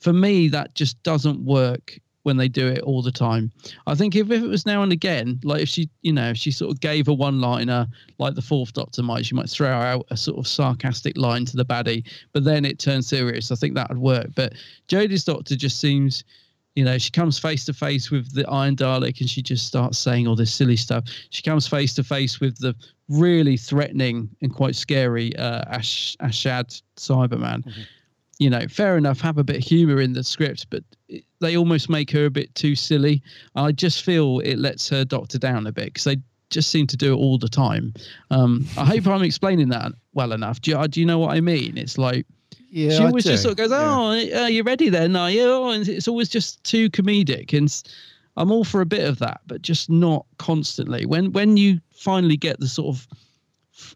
For me, that just doesn't work when they do it all the time. I think if, if it was now and again, like if she, you know, if she sort of gave a one liner like the fourth Doctor might, she might throw out a sort of sarcastic line to the baddie, but then it turns serious. I think that would work. But Jodie's Doctor just seems you know, she comes face to face with the Iron Dalek and she just starts saying all this silly stuff. She comes face to face with the really threatening and quite scary uh, Ash, Ashad Cyberman. You know, fair enough, have a bit of humor in the script, but they almost make her a bit too silly. I just feel it lets her doctor down a bit because they just seem to do it all the time. Um, I hope I'm explaining that well enough. Do you, do you know what I mean? It's like, Yeah, she always just sort of goes, "Oh, are you ready then? Are you?" Oh, and it's always just too comedic, and I'm all for a bit of that, but just not constantly. When when you finally get the sort of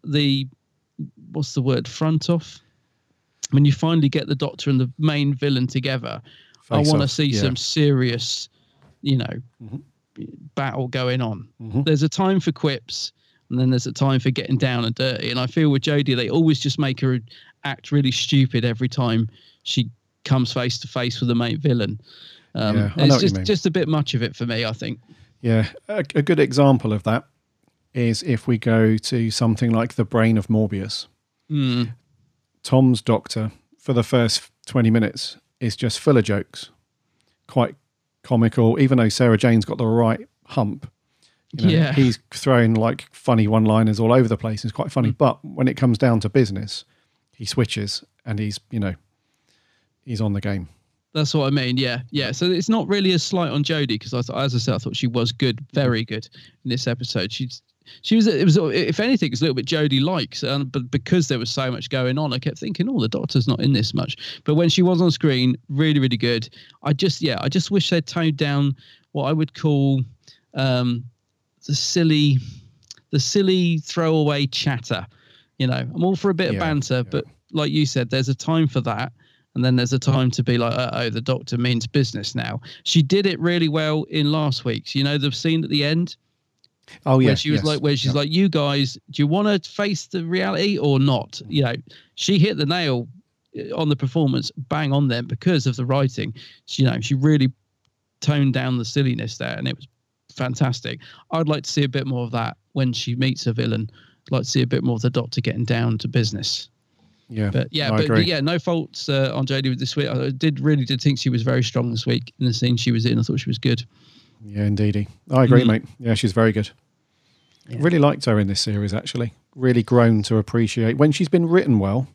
the what's the word front off, when you finally get the Doctor and the main villain together, I want to see yeah. some serious, you know, battle going on. Mhm. There's a time for quips. and then there's a time for getting down and dirty. And I feel with Jodie, they always just make her act really stupid every time she comes face to face with the main villain. Um, Yeah, it's just just a bit much of it for me. I think. Yeah, a, a good example of that is if we go to something like the brain of Morbius. Mm. Tom's doctor for the first 20 minutes is just full of jokes, quite comical, even though Sarah Jane's got the right hump. You know, Yeah. He's throwing like funny one liners all over the place. It's quite Mm. funny. But when it comes down to business, he switches and he's, you know, he's on the game. That's what I mean. Yeah, yeah. So it's not really a slight on Jodie because as I said, I thought she was good, very good in this episode. She's she was it was if anything, it's a little bit Jodie likes, um, but because there was so much going on, I kept thinking, oh, the Doctor's not in this much. But when she was on screen, really, really good. I just yeah, I just wish they'd toned down what I would call um, the silly, the silly throwaway chatter. You know, I'm all for a bit of Yeah, banter, but like you said, there's a time for that. And then there's a time to be like, oh, the doctor means business now. She did it really well in last week's. You know, the scene at the end Oh, yeah. where she was yes, like, where she's yeah. like, you guys, do you want to face the reality or not? You know, she hit the nail uh, on the performance, bang on them because of the writing. She, you know, she really toned down the silliness there, and it was fantastic. I'd like to see a bit more of that when she meets a villain. I'd like to see a bit more of the Doctor getting down to business. Yeah, But yeah, but, but yeah, no faults uh, on Jodie with this week. I did really did think she was very strong this week in the scene she was in. I thought she was good. Yeah, indeedy. I agree, Mm. mate. Yeah, she's very good. Really liked her in this series, actually. Really grown to appreciate when she's been written well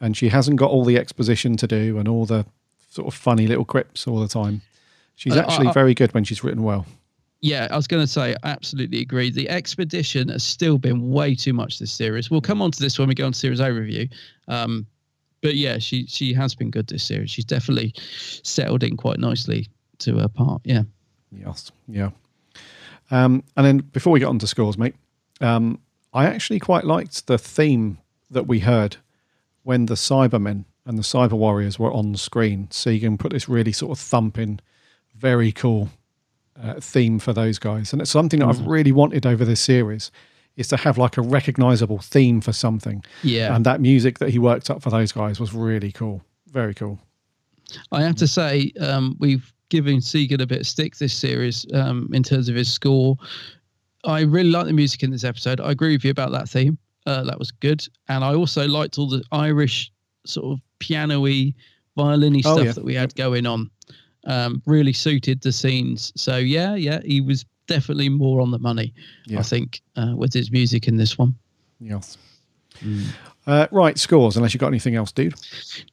and she hasn't got all the exposition to do and all the sort of funny little quips all the time. She's Uh, actually I- I- very good when she's written well. Yeah, I was going to say, I absolutely agree. The expedition has still been way too much this series. We'll come on to this when we go on to series overview. Um, but yeah, she she has been good this series. She's definitely settled in quite nicely to her part. Yeah. Yes. Yeah. Um, and then before we get on to scores, mate, um, I actually quite liked the theme that we heard when the Cybermen and the Cyber Warriors were on screen. Segun put this really sort of thumping, very cool uh, theme for those guys. And it's something that I've Mm. really wanted over this series is to have like a recognizable theme for something. Yeah. And that music that he worked up for those guys was really cool. Very cool. I have to say, um, we've given Segun a bit of stick this series um, in terms of his score. I really like the music in this episode. I agree with you about that theme. Uh, that was good, and I also liked all the Irish sort of piano-y, violin-y Oh, stuff yeah. that we had going on. Um, really suited the scenes. So yeah, yeah, he was definitely more on the money. Yeah. I think uh, with his music in this one. Yes. Uh, right, scores, unless you've got anything else, dude.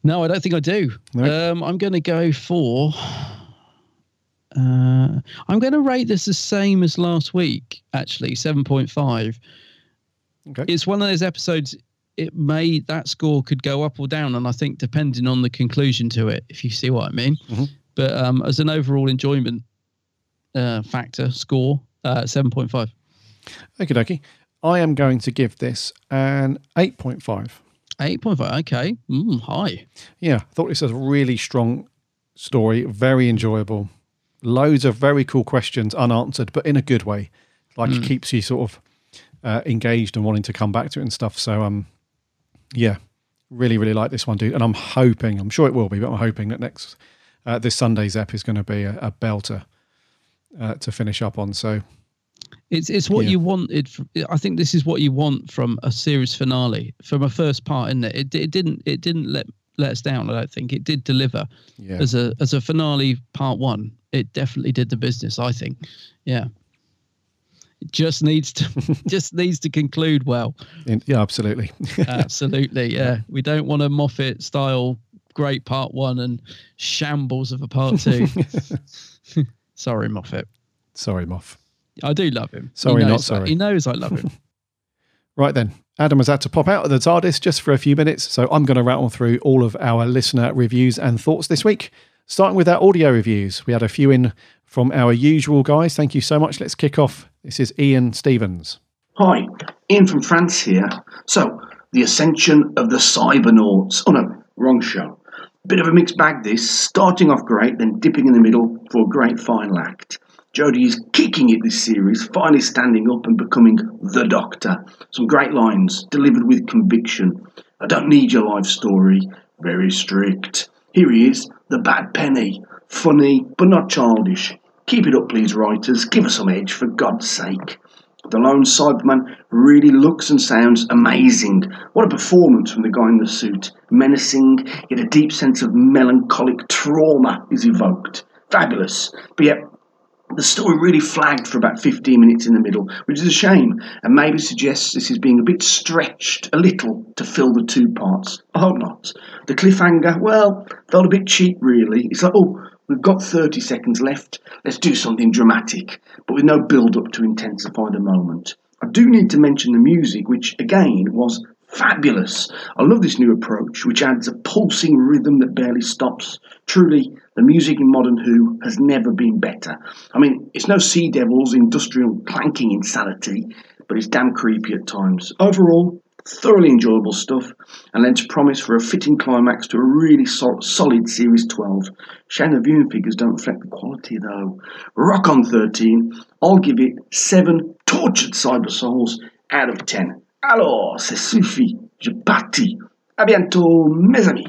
No, I don't think I do. No? Um, I'm going to go for. Uh, I'm going to rate this the same as last week, actually, 7.5. Okay. It's one of those episodes, it may, that score could go up or down. And I think depending on the conclusion to it, if you see what I mean. Mhm. But um, as an overall enjoyment uh, factor score, uh, 7.5. Okie dokie. I am going to give this an 8.5. 8.5. Okay. Mm, high. Yeah, I thought this was a really strong story, very enjoyable. Loads of very cool questions unanswered, but in a good way. Like it Mm. keeps you sort of uh, engaged and wanting to come back to it and stuff. So, um, yeah, really, really like this one, dude. And I'm hoping, I'm sure it will be, but I'm hoping that next uh, this Sunday's ep is going to be a, a belter uh, to finish up on. So, It's it's what Yeah. you wanted. I think this is what you want from a series finale, from a first part. In it, it, it didn't it didn't let let us down. I don't think it did deliver Yeah. as a as a finale part one. It definitely did the business. I think, yeah. It just needs to just needs to conclude well. yeah, absolutely. Absolutely, yeah. We don't want a Moffat style great part one and shambles of a part two. Sorry, Moffat. Sorry, Moff. I do love him. Sorry, not sorry. He knows I love him. Right then, Adam has had to pop out of the TARDIS just for a few minutes, so I'm going to rattle through all of our listener reviews and thoughts this week. Starting with our audio reviews, we had a few in from our usual guys. Thank you so much. Let's kick off. This is Ian Stevens. Hi, Ian from France here. So, the ascension of the Cybernauts. Oh no, wrong show. Bit of a mixed bag this, starting off great, then dipping in the middle for a great final act. Jodie is kicking it this series, finally standing up and becoming the Doctor. Some great lines, delivered with conviction. I don't need your life story. Very strict. Here he is, the bad penny. Funny, but not childish. Keep it up, please, writers. Give us some edge, for God's sake. The lone Cyberman really looks and sounds amazing. What a performance from the guy in the suit. Menacing, yet a deep sense of melancholic trauma is evoked. Fabulous. But yet, the story really flagged for about 15 minutes in the middle, which is a shame, and maybe suggests this is being a bit stretched a little to fill the two parts. I hope not. The cliffhanger, well, felt a bit cheap, really. It's like, oh, we've got 30 seconds left, let's do something dramatic, but with no build up to intensify the moment. I do need to mention the music, which again was fabulous. I love this new approach, which adds a pulsing rhythm that barely stops. Truly, the music in Modern Who has never been better. I mean, it's no Sea Devils industrial clanking insanity, but it's damn creepy at times. Overall, thoroughly enjoyable stuff, and lends promise for a fitting climax to a really sol- solid Series 12. Shame the viewing figures don't reflect the quality though. Rock on 13, I'll give it 7 tortured cyber souls out of 10. Alors, c'est suffit, je parti. À bientôt, mes amis.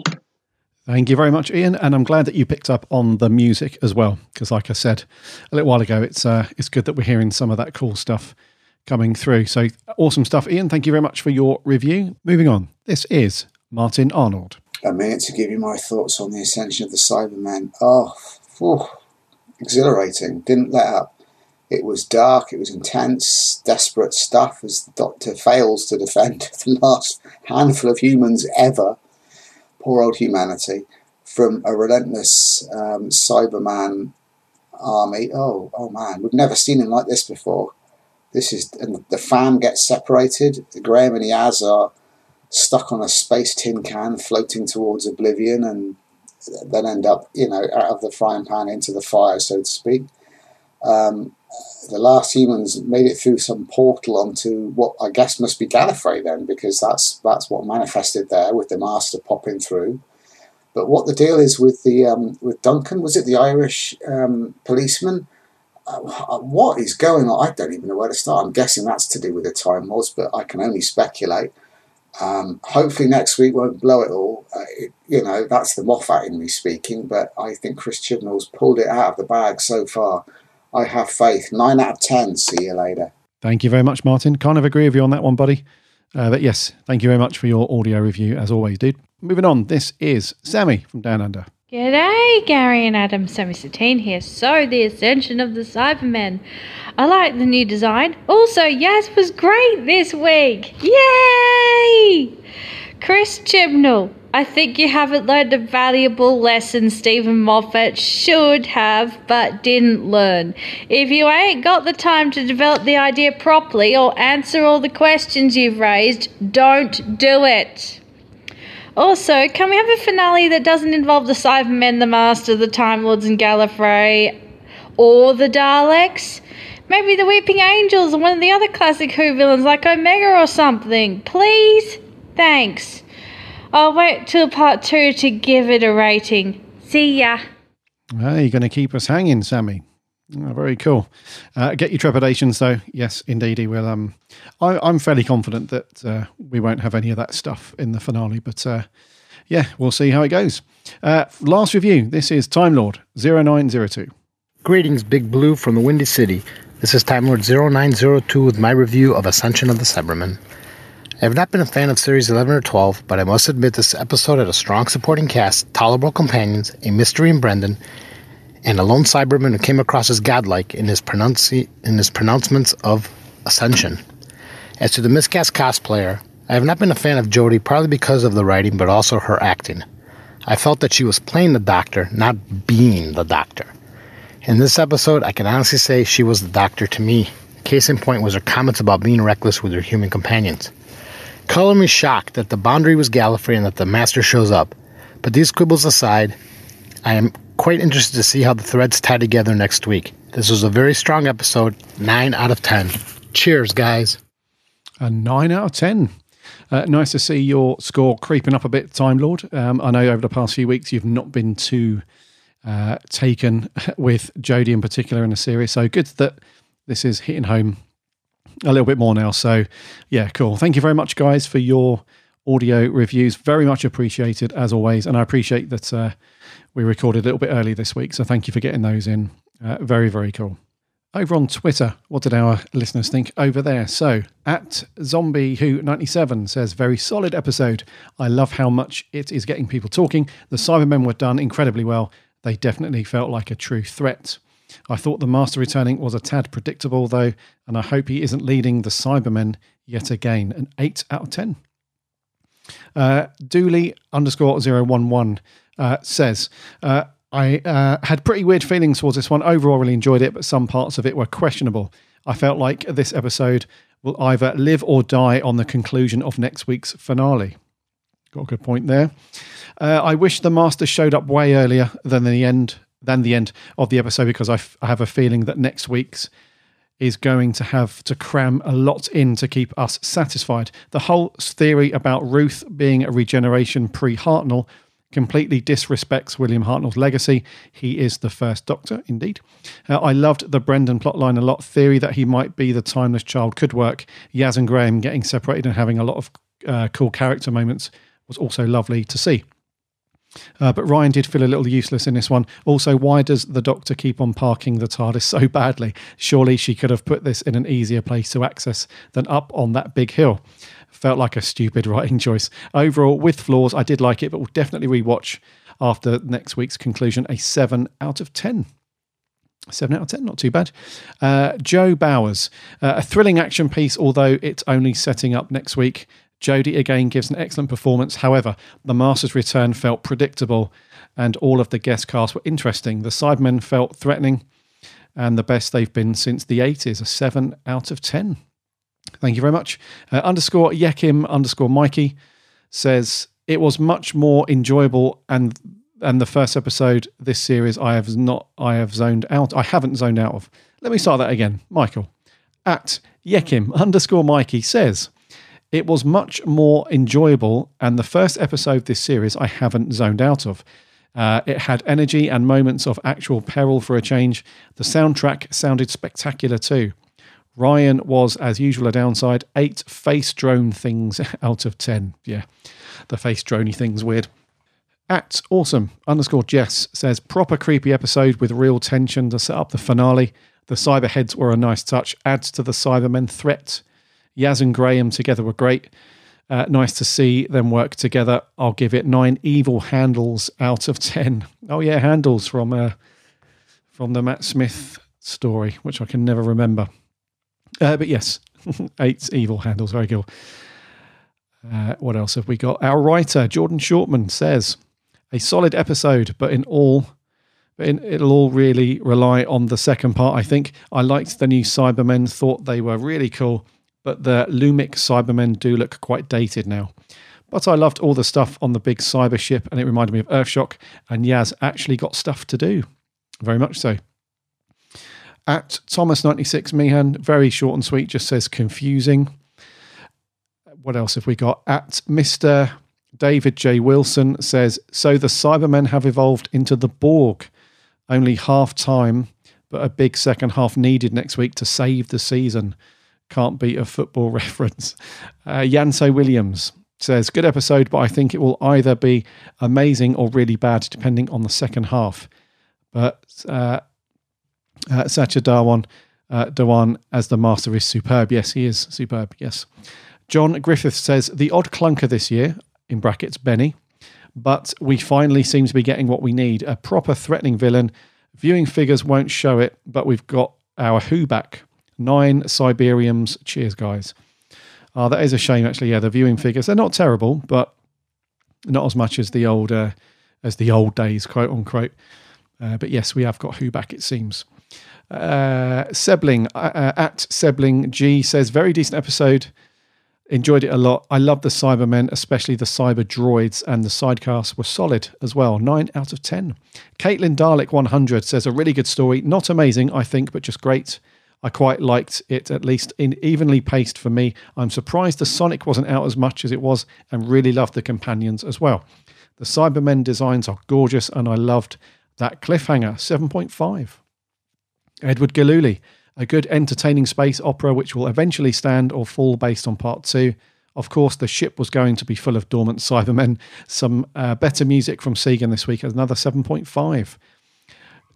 Thank you very much, Ian, and I'm glad that you picked up on the music as well, because, like I said a little while ago, it's uh, it's good that we're hearing some of that cool stuff coming through. So awesome stuff, Ian. Thank you very much for your review. Moving on, this is Martin Arnold. A minute to give you my thoughts on the ascension of the Cybermen. Oh, whew, exhilarating! Didn't let up. It was dark, it was intense, desperate stuff as the Doctor fails to defend the last handful of humans ever poor old humanity from a relentless um, Cyberman army. Oh, oh man, we've never seen him like this before. This is and the fam gets separated. Graham and Yaz are stuck on a space tin can, floating towards oblivion, and then end up, you know, out of the frying pan into the fire, so to speak. Um, the last humans made it through some portal onto what I guess must be Gallifrey then, because that's that's what manifested there with the master popping through. But what the deal is with the um, with Duncan? Was it the Irish um, policeman? Uh, what is going on? I don't even know where to start. I'm guessing that's to do with the Time Lords, but I can only speculate. Um, hopefully next week won't blow it all. Uh, it, you know, that's the Moffat in me speaking, but I think Chris Chibnall's pulled it out of the bag so far. I have faith. Nine out of ten. See you later. Thank you very much, Martin. Kind of agree with you on that one, buddy. Uh, but yes, thank you very much for your audio review, as always, dude. Moving on, this is Sammy from Down Under. G'day, Gary and Adam. Sammy Satine here. So, the ascension of the Cybermen. I like the new design. Also, Yaz was great this week. Yay! Chris Chibnall. I think you haven't learned a valuable lesson Steven Moffat should have but didn't learn. If you ain't got the time to develop the idea properly or answer all the questions you've raised, don't do it. Also, can we have a finale that doesn't involve the Cybermen, the Master, the Time Lords, and Gallifrey, or the Daleks? Maybe the Weeping Angels or one of the other classic Who villains like Omega or something. Please? Thanks. I'll wait till part two to give it a rating. See ya. Ah, you're going to keep us hanging, Sammy. Oh, very cool. Uh, get your trepidations, though. Yes, indeed, he will. Um, I, am fairly confident that uh, we won't have any of that stuff in the finale, but uh, yeah, we'll see how it goes. Uh, last review. This is Time Lord 0902. Greetings, Big Blue from the Windy City. This is Time Lord 0902 with my review of Ascension of the Cybermen. I have not been a fan of Series 11 or 12, but I must admit this episode had a strong supporting cast, tolerable companions, a mystery in Brendan, and a lone Cyberman who came across as godlike in his, pronunci- in his pronouncements of Ascension. As to the miscast cosplayer, I have not been a fan of Jodie partly because of the writing, but also her acting. I felt that she was playing the Doctor, not being the Doctor. In this episode, I can honestly say she was the Doctor to me. Case in point was her comments about being reckless with her human companions. Color me shocked that the boundary was Gallifrey and that the Master shows up. But these quibbles aside, I am quite interested to see how the threads tie together next week. This was a very strong episode, 9 out of 10. Cheers, guys. A 9 out of 10. Uh, nice to see your score creeping up a bit, Time Lord. Um, I know over the past few weeks you've not been too uh, taken with Jodie in particular in the series. So good that this is hitting home a little bit more now. So yeah, cool. Thank you very much, guys, for your audio reviews. Very much appreciated as always, and I appreciate that uh, we recorded a little bit early this week. So thank you for getting those in. Uh, very very cool. Over on Twitter, what did our listeners think over there? So, at Zombie Who 97 says, Very solid episode. I love how much it is getting people talking. The Cybermen were done incredibly well. They definitely felt like a true threat. I thought the Master returning was a tad predictable, though, and I hope he isn't leading the Cybermen yet again. An 8 out of 10. Uh, Dooley underscore 011 uh, says, uh, I uh, had pretty weird feelings towards this one. Overall, really enjoyed it, but some parts of it were questionable. I felt like this episode will either live or die on the conclusion of next week's finale. Got a good point there. Uh, I wish the master showed up way earlier than the end than the end of the episode because I, f- I have a feeling that next week's is going to have to cram a lot in to keep us satisfied. The whole theory about Ruth being a regeneration pre Hartnell completely disrespects William Hartnell's legacy. He is the first Doctor, indeed. Uh, I loved the Brendan plotline a lot. Theory that he might be the timeless child could work. Yaz and Graham getting separated and having a lot of uh, cool character moments was also lovely to see. Uh, but Ryan did feel a little useless in this one. Also, why does the Doctor keep on parking the TARDIS so badly? Surely she could have put this in an easier place to access than up on that big hill. Felt like a stupid writing choice. Overall, with flaws, I did like it, but will definitely rewatch after next week's conclusion. A 7 out of 10. 7 out of 10, not too bad. Uh, Joe Bowers, uh, a thrilling action piece, although it's only setting up next week. Jodie again gives an excellent performance. However, the Master's return felt predictable and all of the guest cast were interesting. The Cybermen felt threatening and the best they've been since the 80s. A 7 out of 10. Thank you very much. Uh, underscore Yekim underscore Mikey says it was much more enjoyable and and the first episode this series I have not I have zoned out. I haven't zoned out of. Let me start that again. Michael at Yekim underscore Mikey says it was much more enjoyable and the first episode this series I haven't zoned out of. Uh, it had energy and moments of actual peril for a change. The soundtrack sounded spectacular too. Ryan was, as usual, a downside. Eight face drone things out of 10. Yeah, the face droney thing's weird. At awesome underscore Jess says proper creepy episode with real tension to set up the finale. The cyber heads were a nice touch, adds to the Cybermen threat. Yaz and Graham together were great. Uh, nice to see them work together. I'll give it nine evil handles out of ten. Oh yeah, handles from uh, from the Matt Smith story, which I can never remember. Uh, but yes, eight evil handles. Very cool. Uh, what else have we got? Our writer Jordan Shortman says a solid episode, but in all, but in, it'll all really rely on the second part. I think I liked the new Cybermen. Thought they were really cool, but the Lumic Cybermen do look quite dated now. But I loved all the stuff on the big cyber ship, and it reminded me of Earthshock. And Yaz actually got stuff to do, very much so. At Thomas96 Meehan, very short and sweet, just says confusing. What else have we got? At Mr. David J. Wilson says, So the Cybermen have evolved into the Borg. Only half time, but a big second half needed next week to save the season. Can't beat a football reference. Uh, Yanso Williams says, Good episode, but I think it will either be amazing or really bad, depending on the second half. But uh, uh, Sacha Dhawan, uh, as the master is superb. Yes, he is superb. Yes. John Griffith says the odd clunker this year, in brackets, Benny, but we finally seem to be getting what we need a proper threatening villain. Viewing figures won't show it, but we've got our Who back. Nine Cyberiums. Cheers, guys. Oh, that is a shame, actually. Yeah, the viewing figures, they're not terrible, but not as much as the old, uh, as the old days, quote unquote. Uh, but yes, we have got Who back, it seems. Uh, Sebling uh, uh, at Sebling G says very decent episode. Enjoyed it a lot. I love the Cybermen, especially the Cyber droids, and the sidecasts were solid as well. Nine out of ten. Caitlin Dalek 100 says a really good story. Not amazing, I think, but just great. I quite liked it, at least in evenly paced for me. I'm surprised the Sonic wasn't out as much as it was, and really loved the companions as well. The Cybermen designs are gorgeous, and I loved That cliffhanger, 7.5. Edward Galuli, a good entertaining space opera which will eventually stand or fall based on part two. Of course, the ship was going to be full of dormant Cybermen. Some uh, better music from Segun this week, another 7.5.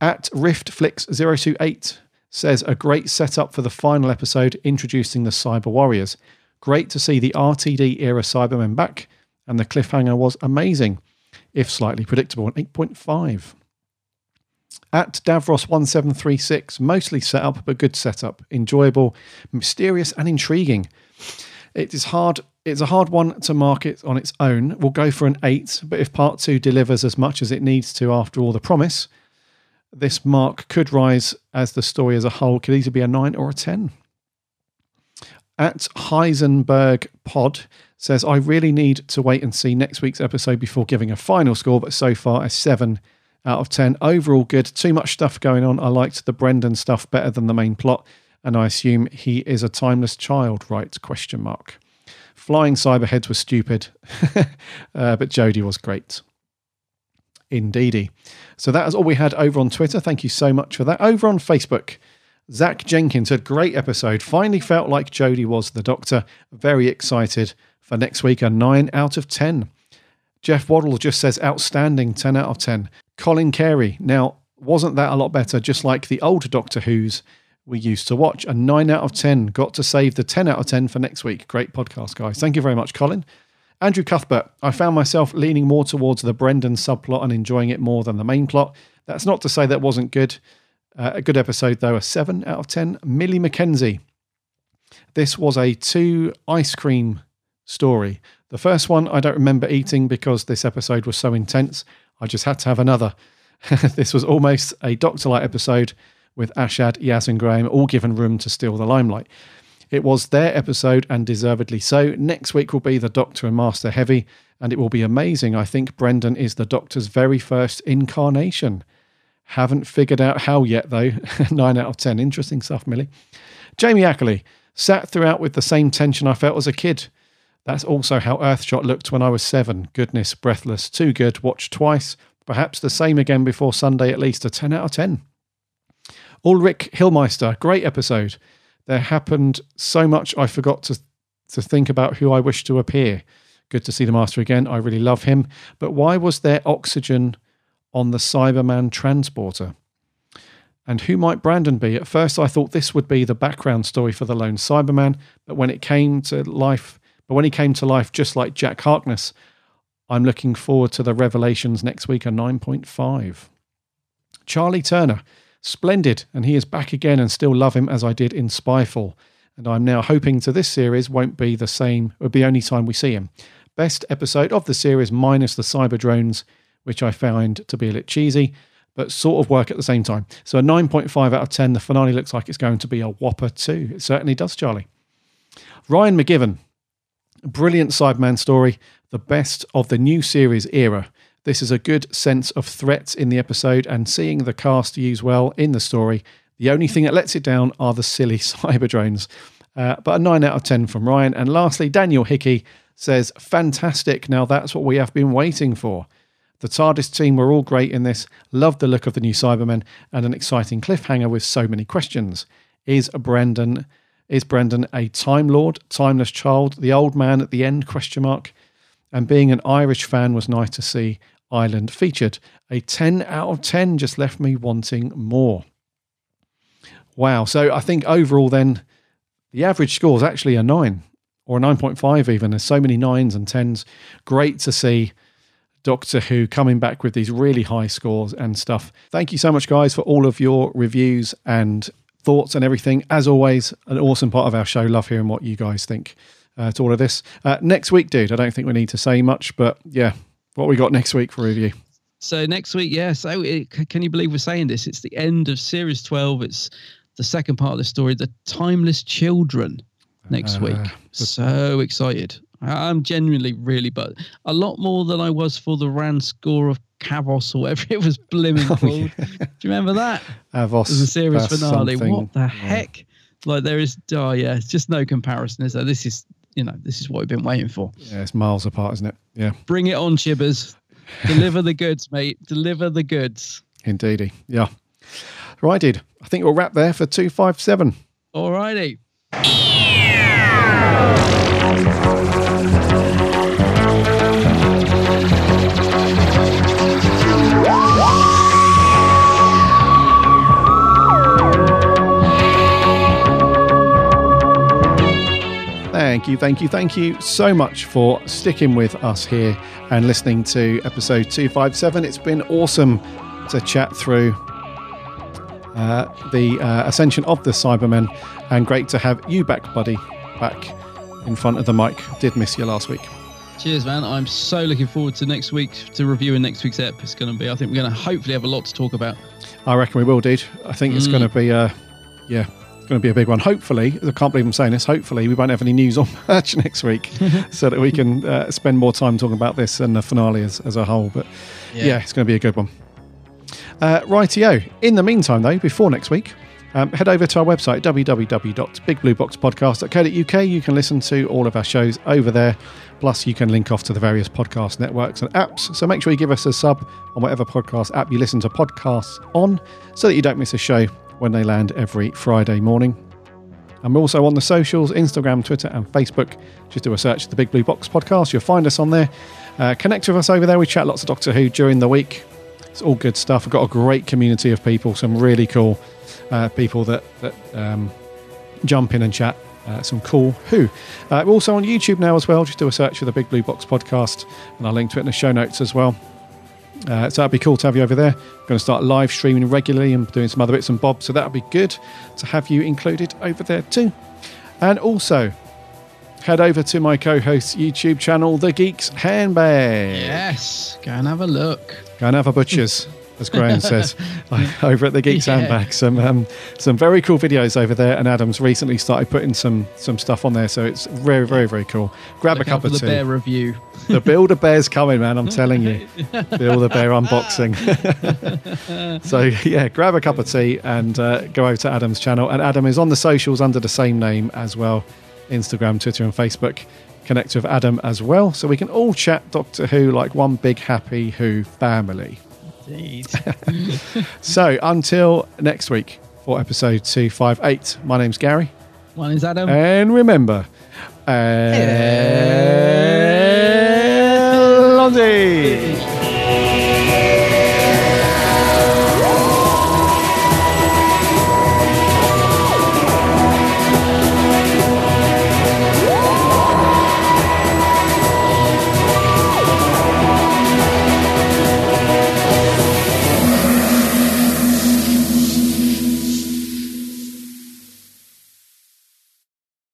At Rift RiftFlix028 says a great setup for the final episode introducing the Cyber Warriors. Great to see the RTD era Cybermen back, and the cliffhanger was amazing, if slightly predictable, an 8.5. At Davros1736, mostly set up, but good setup. Enjoyable, mysterious, and intriguing. It is hard. It's a hard one to market on its own. We'll go for an eight, but if part two delivers as much as it needs to after all the promise, this mark could rise as the story as a whole could either be a nine or a ten. At Heisenberg Pod says, I really need to wait and see next week's episode before giving a final score, but so far a seven out of 10. Overall, good. Too much stuff going on. I liked the Brendan stuff better than the main plot, and I assume he is a timeless child, right? Question mark. Flying cyberheads were stupid, uh, but Jodie was great. Indeedy. So that is all we had over on Twitter. Thank you so much for that. Over on Facebook, Zach Jenkins said, Great episode. Finally felt like Jodie was the doctor. Very excited for next week. A 9 out of 10. Jeff Waddle just says, Outstanding. 10 out of 10. Colin Carey. Now, wasn't that a lot better? Just like the old Doctor Who's we used to watch. A 9 out of 10. Got to save the 10 out of 10 for next week. Great podcast, guys. Thank you very much, Colin. Andrew Cuthbert, I found myself leaning more towards the Brendan subplot and enjoying it more than the main plot. That's not to say that wasn't good. Uh, a good episode, though, a 7 out of 10. Millie McKenzie. This was a two ice cream story. The first one I don't remember eating because this episode was so intense. I just had to have another. this was almost a Doctor Light episode with Ashad, Yaz, and Graham all given room to steal the limelight. It was their episode and deservedly so. Next week will be the Doctor and Master Heavy, and it will be amazing. I think Brendan is the Doctor's very first incarnation. Haven't figured out how yet, though. 9 out of 10. Interesting stuff, Millie. Jamie Ackley sat throughout with the same tension I felt as a kid. That's also how Earthshock looked when I was seven. Goodness, breathless. Too good. Watched twice. Perhaps the same again before Sunday, at least a 10 out of 10. Ulrich Hillmeister, great episode. There happened so much I forgot to, to think about who I wish to appear. Good to see the Master again. I really love him. But why was there oxygen on the Cyberman transporter? And who might Brandon be? At first, I thought this would be the background story for the lone Cyberman, but when it came to life, but when he came to life, just like Jack Harkness, I'm looking forward to the revelations next week. A 9.5. Charlie Turner, splendid, and he is back again, and still love him as I did in Spyfall. And I'm now hoping to this series won't be the same, it'll be the only time we see him. Best episode of the series minus the cyber drones, which I find to be a bit cheesy, but sort of work at the same time. So a 9.5 out of 10. The finale looks like it's going to be a whopper too. It certainly does, Charlie. Ryan McGiven, brilliant Cyberman story, the best of the new series era. This is a good sense of threats in the episode and seeing the cast use well in the story. The only thing that lets it down are the silly cyber drones. Uh, but a 9 out of 10 from Ryan. And lastly, Daniel Hickey says, Fantastic. Now that's what we have been waiting for. The TARDIS team were all great in this. Loved the look of the new Cybermen and an exciting cliffhanger with so many questions. Is Brendan is Brendan a Time Lord, timeless child, the old man at the end? Question mark. And being an Irish fan was nice to see Ireland featured. A 10 out of 10 just left me wanting more. Wow. So I think overall, then, the average score is actually a 9 or a 9.5 even. There's so many 9s and 10s. Great to see Doctor Who coming back with these really high scores and stuff. Thank you so much, guys, for all of your reviews and thoughts and everything. As always, an awesome part of our show. Love hearing what you guys think uh, to all of this. Uh, next week, dude, I don't think we need to say much, but yeah, what we got next week for review? So next week, yeah. So it, can you believe we're saying this? It's the end of series twelve. It's the second part of the story, the timeless children. Next Uh, week, so excited! I'm genuinely really, but a lot more than I was for the Rand score of Kavos or whatever it was blimming called. Do you remember that? Avos. It was a series finale. something. What the heck? Like there is, oh yeah, it's just no comparison. Is there? This is, you know, this is what we've been waiting for. Yeah, it's miles apart, isn't it? Yeah. Bring it on, Chibbers. Deliver the goods, mate. Deliver the goods. Indeedy. Yeah. Right, did. I think we'll wrap there for 257. All Alrighty. Thank you, thank you, thank you so much for sticking with us here and listening to episode 257. It's been awesome to chat through uh, the uh, ascension of the Cybermen and great to have you back, buddy, back in front of the mic. Did miss you last week. Cheers, man. I'm so looking forward to next week, to reviewing next week's ep. It's going to be, I think we're going to hopefully have a lot to talk about. I reckon we will, dude. I think it's Mm. going to be, uh, yeah, it's going to be a big one. Hopefully, I can't believe I'm saying this. Hopefully, we won't have any news on merch next week, so that we can uh, spend more time talking about this and the finale as, as a whole. But yeah, Yeah. it's going to be a good one. Uh, rightio. In the meantime, though, before next week, um, head over to our website www.bigblueboxpodcast.co.uk. You can listen to all of our shows over there. Plus, you can link off to the various podcast networks and apps. So make sure you give us a sub on whatever podcast app you listen to podcasts on, so that you don't miss a show when they land every Friday morning. I'm also on the socials Instagram, Twitter, and Facebook. Just do a search for the Big Blue Box podcast. You'll find us on there. Uh, connect with us over there. We chat lots of Doctor Who during the week. It's all good stuff. We've got a great community of people, some really cool uh, people that, that um, jump in and chat. Uh, some cool Who. Uh, we're also on YouTube now as well. Just do a search for the Big Blue Box podcast, and I'll link to it in the show notes as well. Uh, so that'd be cool to have you over there. going to start live streaming regularly and doing some other bits and bobs. So that'd be good to have you included over there too. And also, head over to my co-host's YouTube channel, The Geeks Handbag. Yes. Go and have a look. Go and have a butcher's, as Graham says, over at the Geek Yeah. Handbag. Some um, some very cool videos over there, and Adam's recently started putting some some stuff on there, so it's very very very cool. Grab Look a cup of the tea. bear review. The Build a Bear's coming, man. I'm telling you. Build a Bear unboxing. so, yeah, grab a cup of tea and uh, go over to Adam's channel. And Adam is on the socials under the same name as well Instagram, Twitter, and Facebook. Connect with Adam as well. So we can all chat Doctor Who like one big happy Who family. Indeed. So, until next week for episode 258, my name's Gary. One is Adam. And remember, uh, Allons-y.